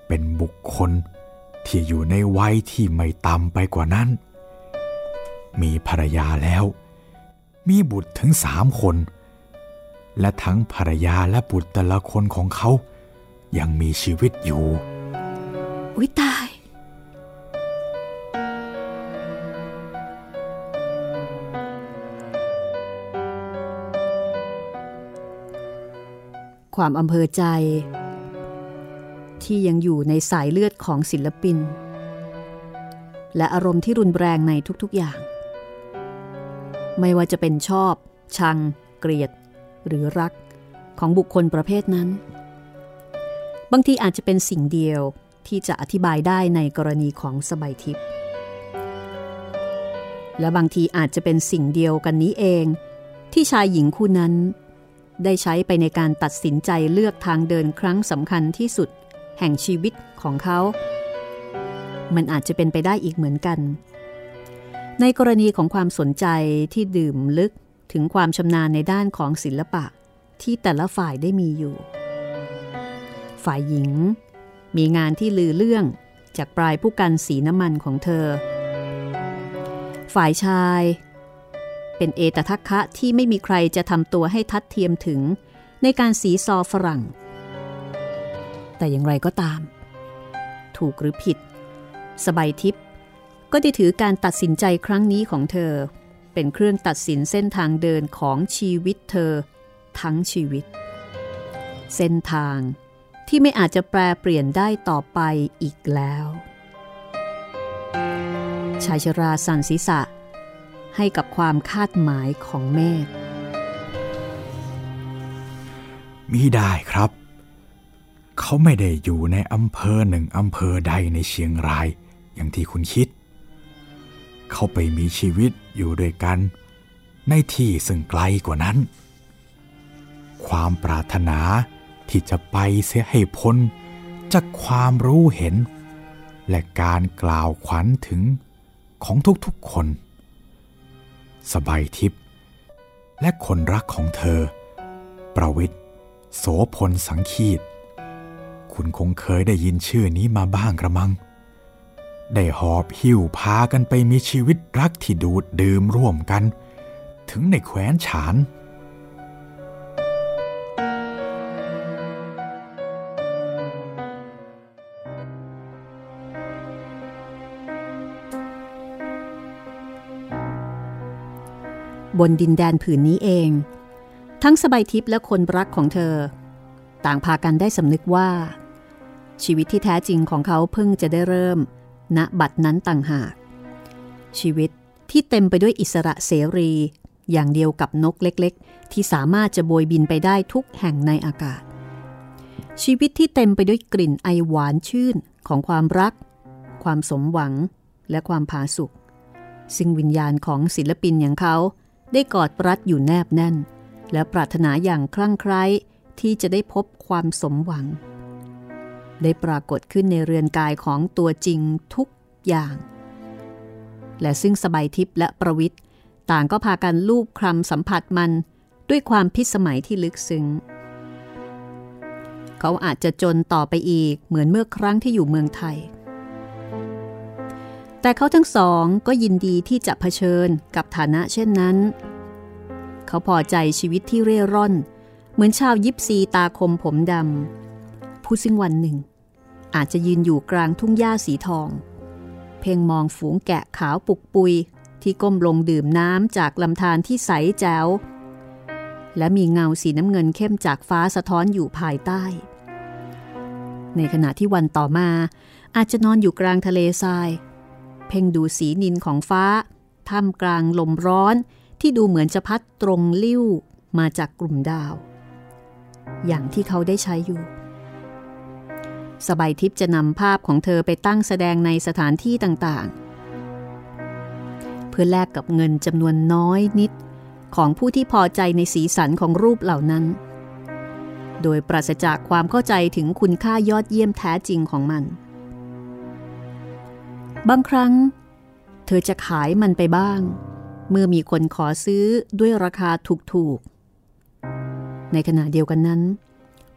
เป็นบุคคลที่อยู่ในวัยที่ไม่ต่ำไปกว่านั้น มีภรรยาแล้ว มีบุตรถึงสามคน และทั้งภรรยาและบุตรแต่ละคนของเขา ยังมีชีวิตอยู่ อุ้ยตาย ความอำเภอใจ ที่ยังอยู่ในสายเลือดของศิลปิน และอารมณ์ที่รุนแรงในทุกๆอย่าง ไม่ว่าจะเป็นชอบ ชัง เกลียด หรือรักของบุคคลประเภทนั้น บางทีอาจจะเป็นสิ่งเดียวที่จะอธิบายได้ในกรณีของสบายทิพย์และบางทีอาจจะเป็นสิ่งเดียวกันนี้เอง ที่ชายหญิงคู่นั้น ได้ใช้ไปในการตัดสินใจเลือกทางเดินครั้งสำคัญที่สุด แห่งชีวิตของเขา มันอาจจะเป็นไปได้อีกเหมือนกัน ในกรณีของความสนใจที่ดื่มลึกถึงความชำนาญในด้านของศิลปะที่แต่ละฝ่ายได้มีอยู่ ฝ่ายหญิง มีงานที่ลือเรื่องจากปลายผู้กันสีน้ำมันของเธอ ฝ่ายชาย เป็นเอตทัคคะที่ไม่มีใครจะทำตัวให้ทัดเทียมถึงในการสีซอฝรั่ง แต่อย่างไรก็ตาม ถูกหรือผิด สบายทิพย์ก็ได้ถือการตัดสินใจครั้งนี้ของเธอ เป็นเครื่องตัดสินเส้นทางเดินของชีวิตเธอ ทั้งชีวิต เส้นทางที่ไม่อาจจะแปลเปลี่ยนได้ต่อไปอีกแล้ว ชายชราสันศีษะ ให้กับความคาดหมายของเมฆมีได้ครับ เขาไม่ได้อยู่ในอำเภอหนึ่งอำเภอใดในเชียงราย อย่างที่คุณคิด เขาไปมีชีวิตอยู่ด้วยกัน ในที่ซึ่งไกลกว่านั้น ความปรารถนาที่จะไปเสียให้พ้นจากความรู้เห็น และการกล่าวขวัญถึงของทุกๆคน สบายทิพย์และคนรักของเธอ ประวิทย์โสพลสังคีต คุณคงเคยได้ยินชื่อนี้มาบ้างกระมัง ได้หอบหิ้วพากันไปมีชีวิตรักที่ดูดดื่มร่วมกัน ถึงในแคว้นฉานบนดินแดนผืนนี้เอง ทั้งสบายทิพย์และคนรักของเธอ ต่างพากันได้สำนึกว่า ชีวิตที่แท้จริงของเขาเพิ่งจะได้เริ่มณบัดนั้นต่างหาก ชีวิตที่เต็มไปด้วยอิสระเสรี อย่างเดียวกับนกเล็กๆ ที่สามารถจะโบยบินไปได้ทุกแห่งในอากาศ ชีวิตที่เต็มไปด้วยกลิ่นไอหวานชื่นของความรัก ความสมหวังและความผาสุกซึ่งวิญญาณของศิลปินอย่างเขาได้กอดรัดอยู่แนบแน่น และปรารถนาอย่างคลั่งไคล้ที่จะได้พบความสมหวัง ได้ปรากฏขึ้นในเรือนกายของตัวจริงทุกอย่าง และซึ่งสบายทิพย์และประวิทย์ต่างก็พากันลูบคลำสัมผัสมันด้วยความพิสมัยที่ลึกซึ้ง เขาอาจจะจนต่อไปอีกเหมือนเมื่อครั้งที่อยู่เมืองไทย แต่เขาทั้งสองก็ยินดีที่จะเผชิญกับฐานะเช่นนั้น เขาพอใจชีวิตที่เร่ร่อน เหมือนชาวยิปซีตาคมผมดำ ผู้ซึ่งวันหนึ่ง อาจจะยืนอยู่กลางทุ่งหญ้าสีทอง เพ่งมองฝูงแกะขาวปุกปุยที่ก้มลงดื่มน้ำจากลำธารที่ใสแจ๋วและมีเงาสีน้ำเงินเข้มจากฟ้าสะท้อนอยู่ภายใต้ ในขณะที่วันต่อมา อาจจะนอนอยู่กลางทะเลทราย เพ่งดูสีนินของฟ้าท่ามกลางลมร้อนที่ดูเหมือนจะพัดตรงลิ้วมาจากกลุ่มดาว อย่างที่เขาได้ใช้อยู่ สบายทิพย์จะนำภาพของเธอไปตั้งแสดงในสถานที่ต่างๆ เพื่อแลกกับเงินจำนวนน้อยนิดของผู้ที่พอใจในสีสันของรูปเหล่านั้น โดยปราศจากความเข้าใจถึงคุณค่ายอดเยี่ยมแท้จริงของมัน บางครั้ง เธอจะขายมันไปบ้าง เมื่อมีคนขอซื้อด้วยราคาถูกๆ ในขณะเดียวกันนั้น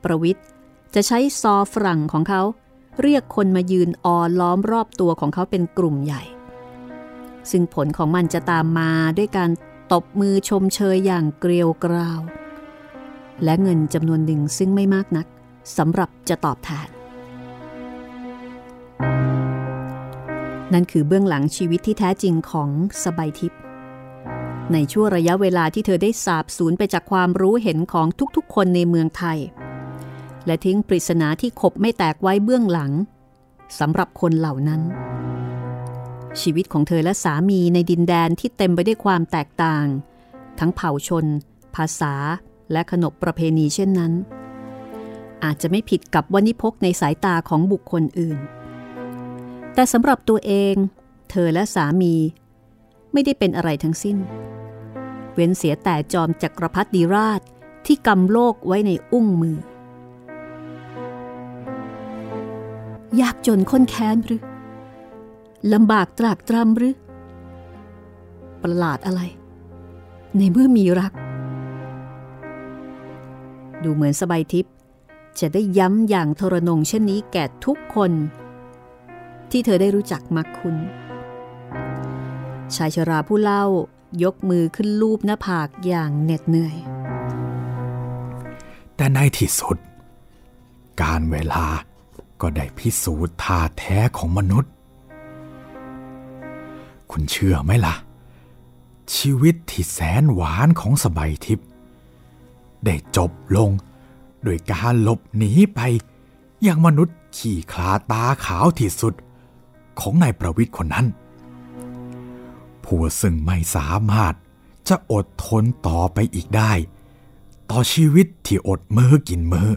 ประวิทย์ จะใช้ซอฝรั่งของเขา เรียกคนมายืนออล้อมรอบตัวของเขาเป็นกลุ่มใหญ่ ซึ่งผลของมันจะตามมาด้วยการตบมือชมเชยอย่างเกลียวกราว และเงินจำนวนหนึ่งซึ่งไม่มากนักสำหรับจะตอบแทนนั่นคือเบื้องหลังชีวิตที่แท้จริงของสบายทิพย์ในช่วงระยะเวลาที่เธอได้สาบสูญไปจากความรู้เห็นของทุกๆ คนในเมืองไทย และทิ้งปริศนาที่ขบไม่แตกไว้เบื้องหลังสำหรับคนเหล่านั้น ชีวิตของเธอและสามีในดินแดนที่เต็มไปด้วยความแตกต่าง ทั้งเผ่าชน ภาษา และขนบประเพณีเช่นนั้น อาจจะไม่ผิดกับวณิพกในสายตาของบุคคลอื่น แต่สำหรับตัวเอง เธอและสามี ไม่ได้เป็นอะไรทั้งสิ้น เว้นเสียแต่จอมจักรพรรดิราชที่กำโลกไว้ในอุ้งมือ ยากจนค้นแค้นหรือลำบากตรากตรำหรือ ประหลาดอะไร ในเมื่อมีรัก ดูเหมือนสบายทิพย์จะได้ย้ำอย่างทรนงเช่นนี้แก่ทุกคน ที่เธอได้รู้จักมักคุณ ชายชราผู้เล่ายกมือขึ้นลูบหน้าผากอย่างเหน็ดเหนื่อย แต่ในที่สุด การเวลา ก็ได้พิสูจน์ท่าแท้ของมนุษย์ คุณเชื่อไหมล่ะ ชีวิตที่แสนหวานของสบายทิพย์ได้จบลงโดยการหลบหนีไปอย่างมนุษย์ขี่คลาตาขาวที่สุดของนายประวิทย์คนนั้น ผู้ซึ่งไม่สามารถจะอดทนต่อไปอีกได้ ต่อชีวิตที่อดมือกินมือ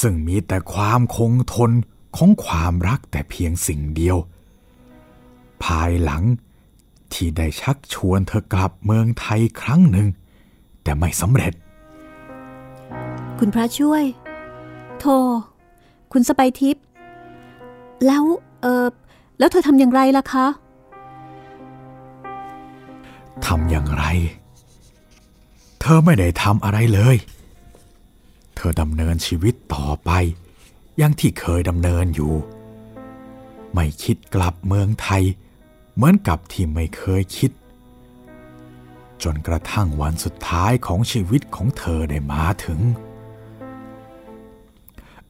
ซึ่งมีแต่ความคงทนของความรักแต่เพียงสิ่งเดียว ภายหลังที่ได้ชักชวนเธอกลับเมืองไทยครั้งหนึ่ง แต่ไม่สำเร็จ คุณพระช่วย โทรคุณสไปทิพย์แล้วเออแล้วเธอทำอย่างไรล่ะคะทำอย่างไร เธอไม่ได้ทำอะไรเลย ธอดำเนินชีวิตต่อไปอย่างที่เคยดำเนินอยู่ ไม่คิดกลับเมืองไทย เหมือนกับที่ไม่เคยคิด จนกระทั่งวันสุดท้ายของชีวิตของเธอได้มาถึง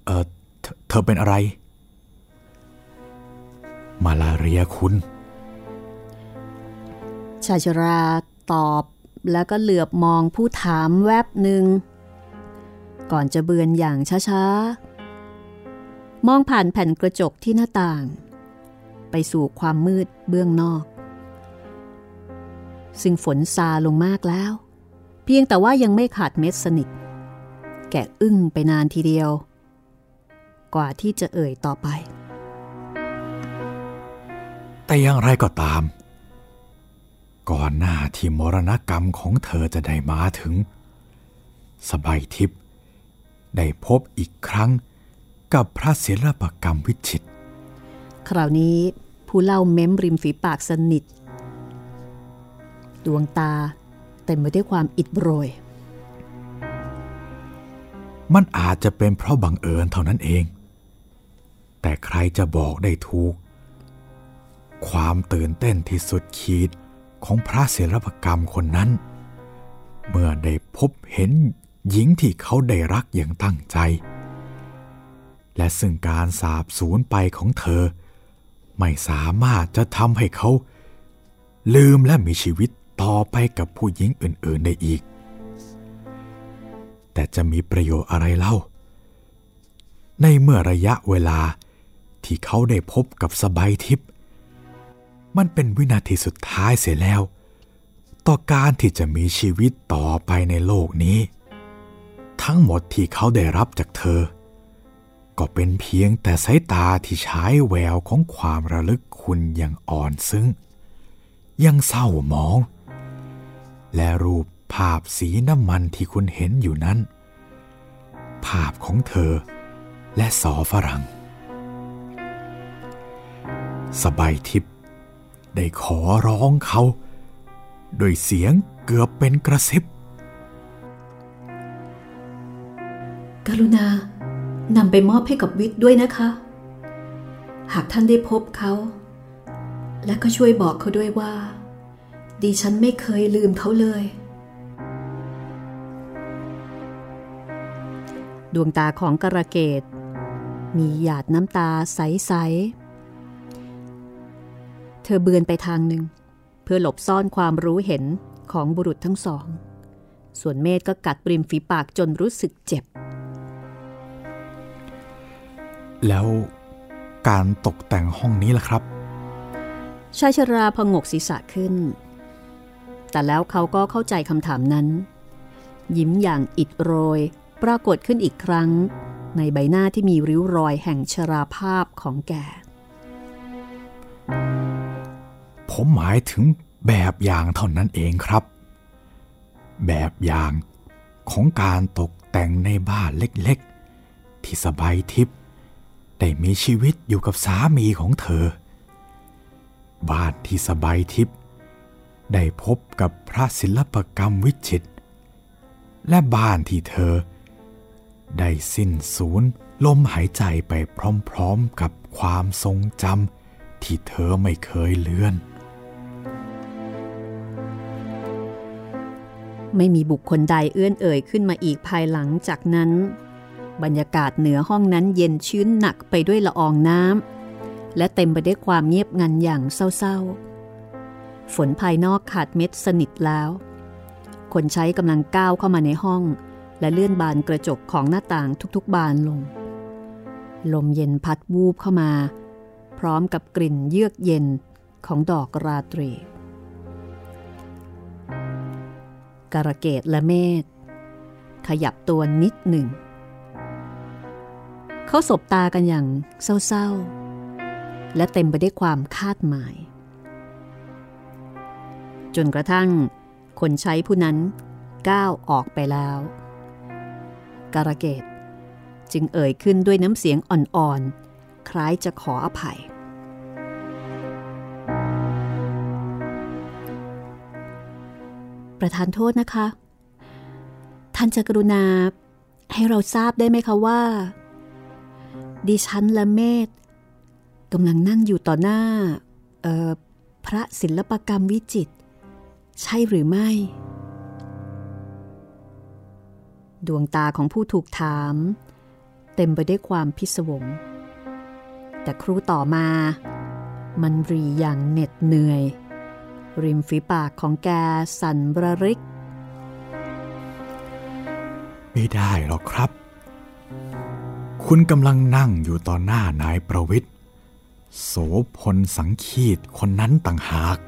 เออเธอเป็นอะไร มาลาเรียคุณ ชาชราตอบแล้วก็เหลือบมองผู้ถามแวบหนึ่ง ก่อนจะเบือนอย่างช้าๆ มองผ่านแผ่นกระจกที่หน้าต่าง ไปสู่ความมืดเบื้องนอก ซึ่งฝนซาลงมากแล้ว เพียงแต่ว่ายังไม่ขาดเม็ดสนิท แกอึ้งไปนานทีเดียว กว่าที่จะเอ่ยต่อไป แต่อย่างไรก็ตาม ก่อนหน้าที่มรณกรรมของเธอจะได้มาถึงสบายทิพย์ ได้พบอีกครั้งกับพระศิลปกรรมวิจิต คราวนี้ผู้เล่าเม้มริมฝีปากสนิท ดวงตาเต็มไปด้วยความอิดโรย มันอาจจะเป็นเพราะบังเอิญเท่านั้นเอง แต่ใครจะบอกได้ถูก ความตื่นเต้นที่สุดขีดของพระศิลปกรรมคนนั้น เมื่อได้พบเห็น หญิงที่เขาได้รักอย่างตั้งใจ และซึ่งการสาบสูญไปของเธอ ไม่สามารถจะทำให้เขา ลืมและมีชีวิตต่อไปกับผู้หญิงอื่นๆได้อีก แต่จะมีประโยชน์อะไรเล่า ในเมื่อระยะเวลาที่เขาได้พบกับสบายทิพย์มันเป็นวินาทีสุดท้ายเสียแล้ว ต่อการที่จะมีชีวิตต่อไปในโลกนี้ ทั้งหมดที่เขาได้รับจากเธอ ก็เป็นเพียงแต่สายตาที่ใช้แววของความระลึกคุณอย่างอ่อนซึ้ง ยังเศร้าหมอง และรูปภาพสีน้ำมันที่คุณเห็นอยู่นั้น ภาพของเธอและสอฝรั่ง สบายทิพย์ได้ขอร้องเขา โดยเสียงเกือบเป็นกระซิบ กรุณานำไปมอบให้กับวิทย์ด้วยนะคะ หากท่านได้พบเขา และก็ช่วยบอกเขาด้วยว่า ดิฉันไม่เคยลืมเขาเลย ดวงตาของกระเกต มีหยาดน้ำตาใส ๆ เธอเบือนไปทางหนึ่ง เพื่อหลบซ่อนความรู้เห็นของบุรุษทั้งสอง ส่วนเมธก็กัดปริมฝีปากจนรู้สึกเจ็บ แล้วการตกแต่งห้องนี้ล่ะครับ ชายชราพงกศีรษะขึ้น แต่แล้วเขาก็เข้าใจคำถามนั้น ยิ้มอย่างอิดโรย ปรากฏขึ้นอีกครั้ง ในใบหน้าที่มีริ้วรอยแห่งชราภาพของแก ผมหมายถึงแบบอย่างเท่านั้นเองครับ แบบอย่างของการตกแต่งในบ้านเล็กๆ ที่สบายทิพย์ ได้มีชีวิตอยู่กับสามีของเธอ บ้านที่สบายทิพย์ได้พบกับพระศิลปกรรมวิจิตรและบ้านที่เธอ ได้สิ้นสูญลมหายใจไปพร้อมๆกับความทรงจำที่เธอไม่เคยเลื่อน ไม่มีบุคคลใดเอื้อนเอ่ยขึ้นมาอีกภายหลังจากนั้น บรรยากาศเหนือห้องนั้นเย็นชื้นหนักไปด้วยละอองน้ำและเต็มไปด้วยความเงียบงันอย่างเศร้าๆ ฝนภายนอกขาดเม็ดสนิทแล้ว คนใช้กำลังก้าวเข้ามาในห้อง และเลื่อนบานกระจกของหน้าต่างทุกๆ บานลง ลมเย็นพัดวูบเข้ามา พร้อมกับกลิ่นเยือกเย็นของดอกราตรีกระเกตและเมธขยับตัวนิดหนึ่ง เขาสบตากันอย่างเศร้าๆ และเต็มไปด้วยความคาดหมาย จนกระทั่งคนใช้ผู้นั้นก้าวออกไปแล้วกระเกตจึงเอ่ยขึ้นด้วยน้ำเสียงอ่อนๆ คล้ายจะขออภัย ประธานโทษนะคะ ท่านจะกรุณาให้เราทราบได้ไหมคะว่า ดิฉันและเมธกำลังนั่งอยู่ต่อหน้าพระศิลปกรรมวิจิต ใช่หรือไม่ ดวงตาของผู้ถูกถาม เต็มไปด้วยความพิศวง แต่ครูต่อมา มันรีอย่างเหน็ดเหนื่อย ริมฝีปากของแกสั่นระริก ไม่ได้หรอกครับ คุณกำลังนั่งอยู่ต่อหน้านายประวิทย์โสพลสังคีตคนนั้นต่างหาก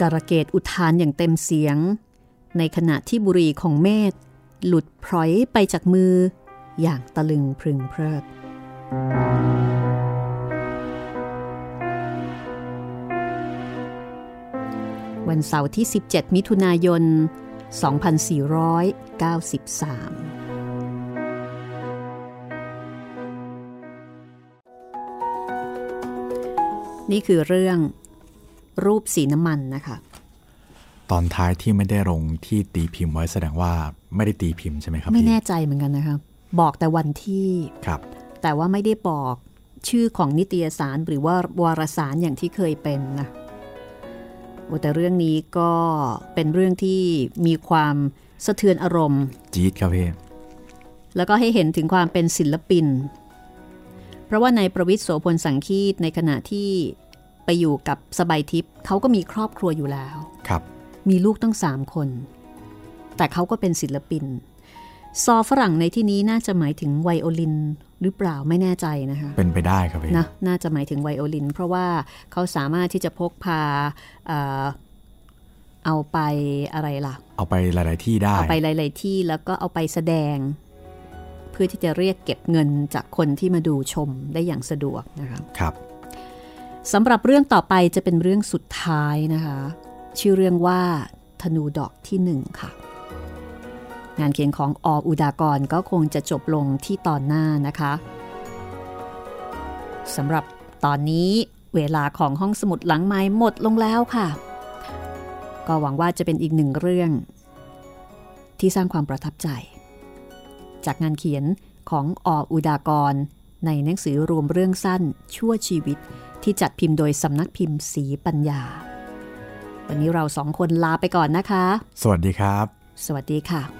การะเกดอุทานอย่างเต็มเสียง ในขณะที่บุรีของเมธหลุดพลอยไปจากมือ อย่างตะลึงพึงเพลิดวันเสาร์ที่ 17 มิถุนายน 2493นี่คือเรื่องรูปสีน้ำมันนะคะ ตอนท้ายที่ไม่ได้ลงที่ตีพิมพ์ไว้แสดงว่าไม่ได้ตีพิมพ์ใช่ไหมครับไม่แน่ใจเหมือนกันนะคะบอกแต่วันที่ครับ แต่ว่าไม่ได้บอกชื่อของนิตยสารหรือว่าวารสารอย่างที่เคยเป็นนะ แต่เรื่องนี้ก็เป็นเรื่องที่มีความสะเทือนอารมณ์ จี๊ดครับพี่แล้วก็ให้เห็นถึงความเป็นศิลปิน เพราะว่าในประวิทย์โสพลสังคีตในขณะที่ไปอยู่กับสบายทิพย์เขาก็มีครอบครัวอยู่แล้ว ครับ มีลูกตั้งสามคน แต่เขาก็เป็นศิลปิน ซอฝรั่งในที่นี้น่าจะหมายถึงไวโอลินหรือเปล่าไม่แน่ใจนะคะ เป็นไปได้ครับพี่นะน่าจะหมายถึงไวโอลิน เพราะว่าเขาสามารถที่จะพกพาเอ่อเอาไปอะไรล่ะ เอาไปหลาย ๆ ที่ได้ เอาไปหลาย ๆ ที่แล้วก็เอาไปแสดง เพื่อที่จะเรียกเก็บเงินจากคนที่มาดูชมได้อย่างสะดวกนะคะครับสำหรับเรื่องต่อไปจะเป็นเรื่องสุดท้ายนะคะ ชื่อเรื่องว่าธนูดอกที่หนึ่งค่ะ งานเขียนของออุดากรก็คงจะจบลงที่ตอนหน้านะคะสำหรับตอนนี้เวลาของห้องสมุดหลังไม้หมดลงแล้วค่ะ ก็หวังว่าจะเป็นอีกหนึ่งเรื่อง ที่สร้างความประทับใจ จากงานเขียนของออุดากร ในหนังสือรวมเรื่องสั้นชั่วชีวิตที่จัดพิมพ์โดยสำนักพิมพ์สีปัญญา วันนี้เราสองคนลาไปก่อนนะคะ สวัสดีครับ สวัสดีค่ะ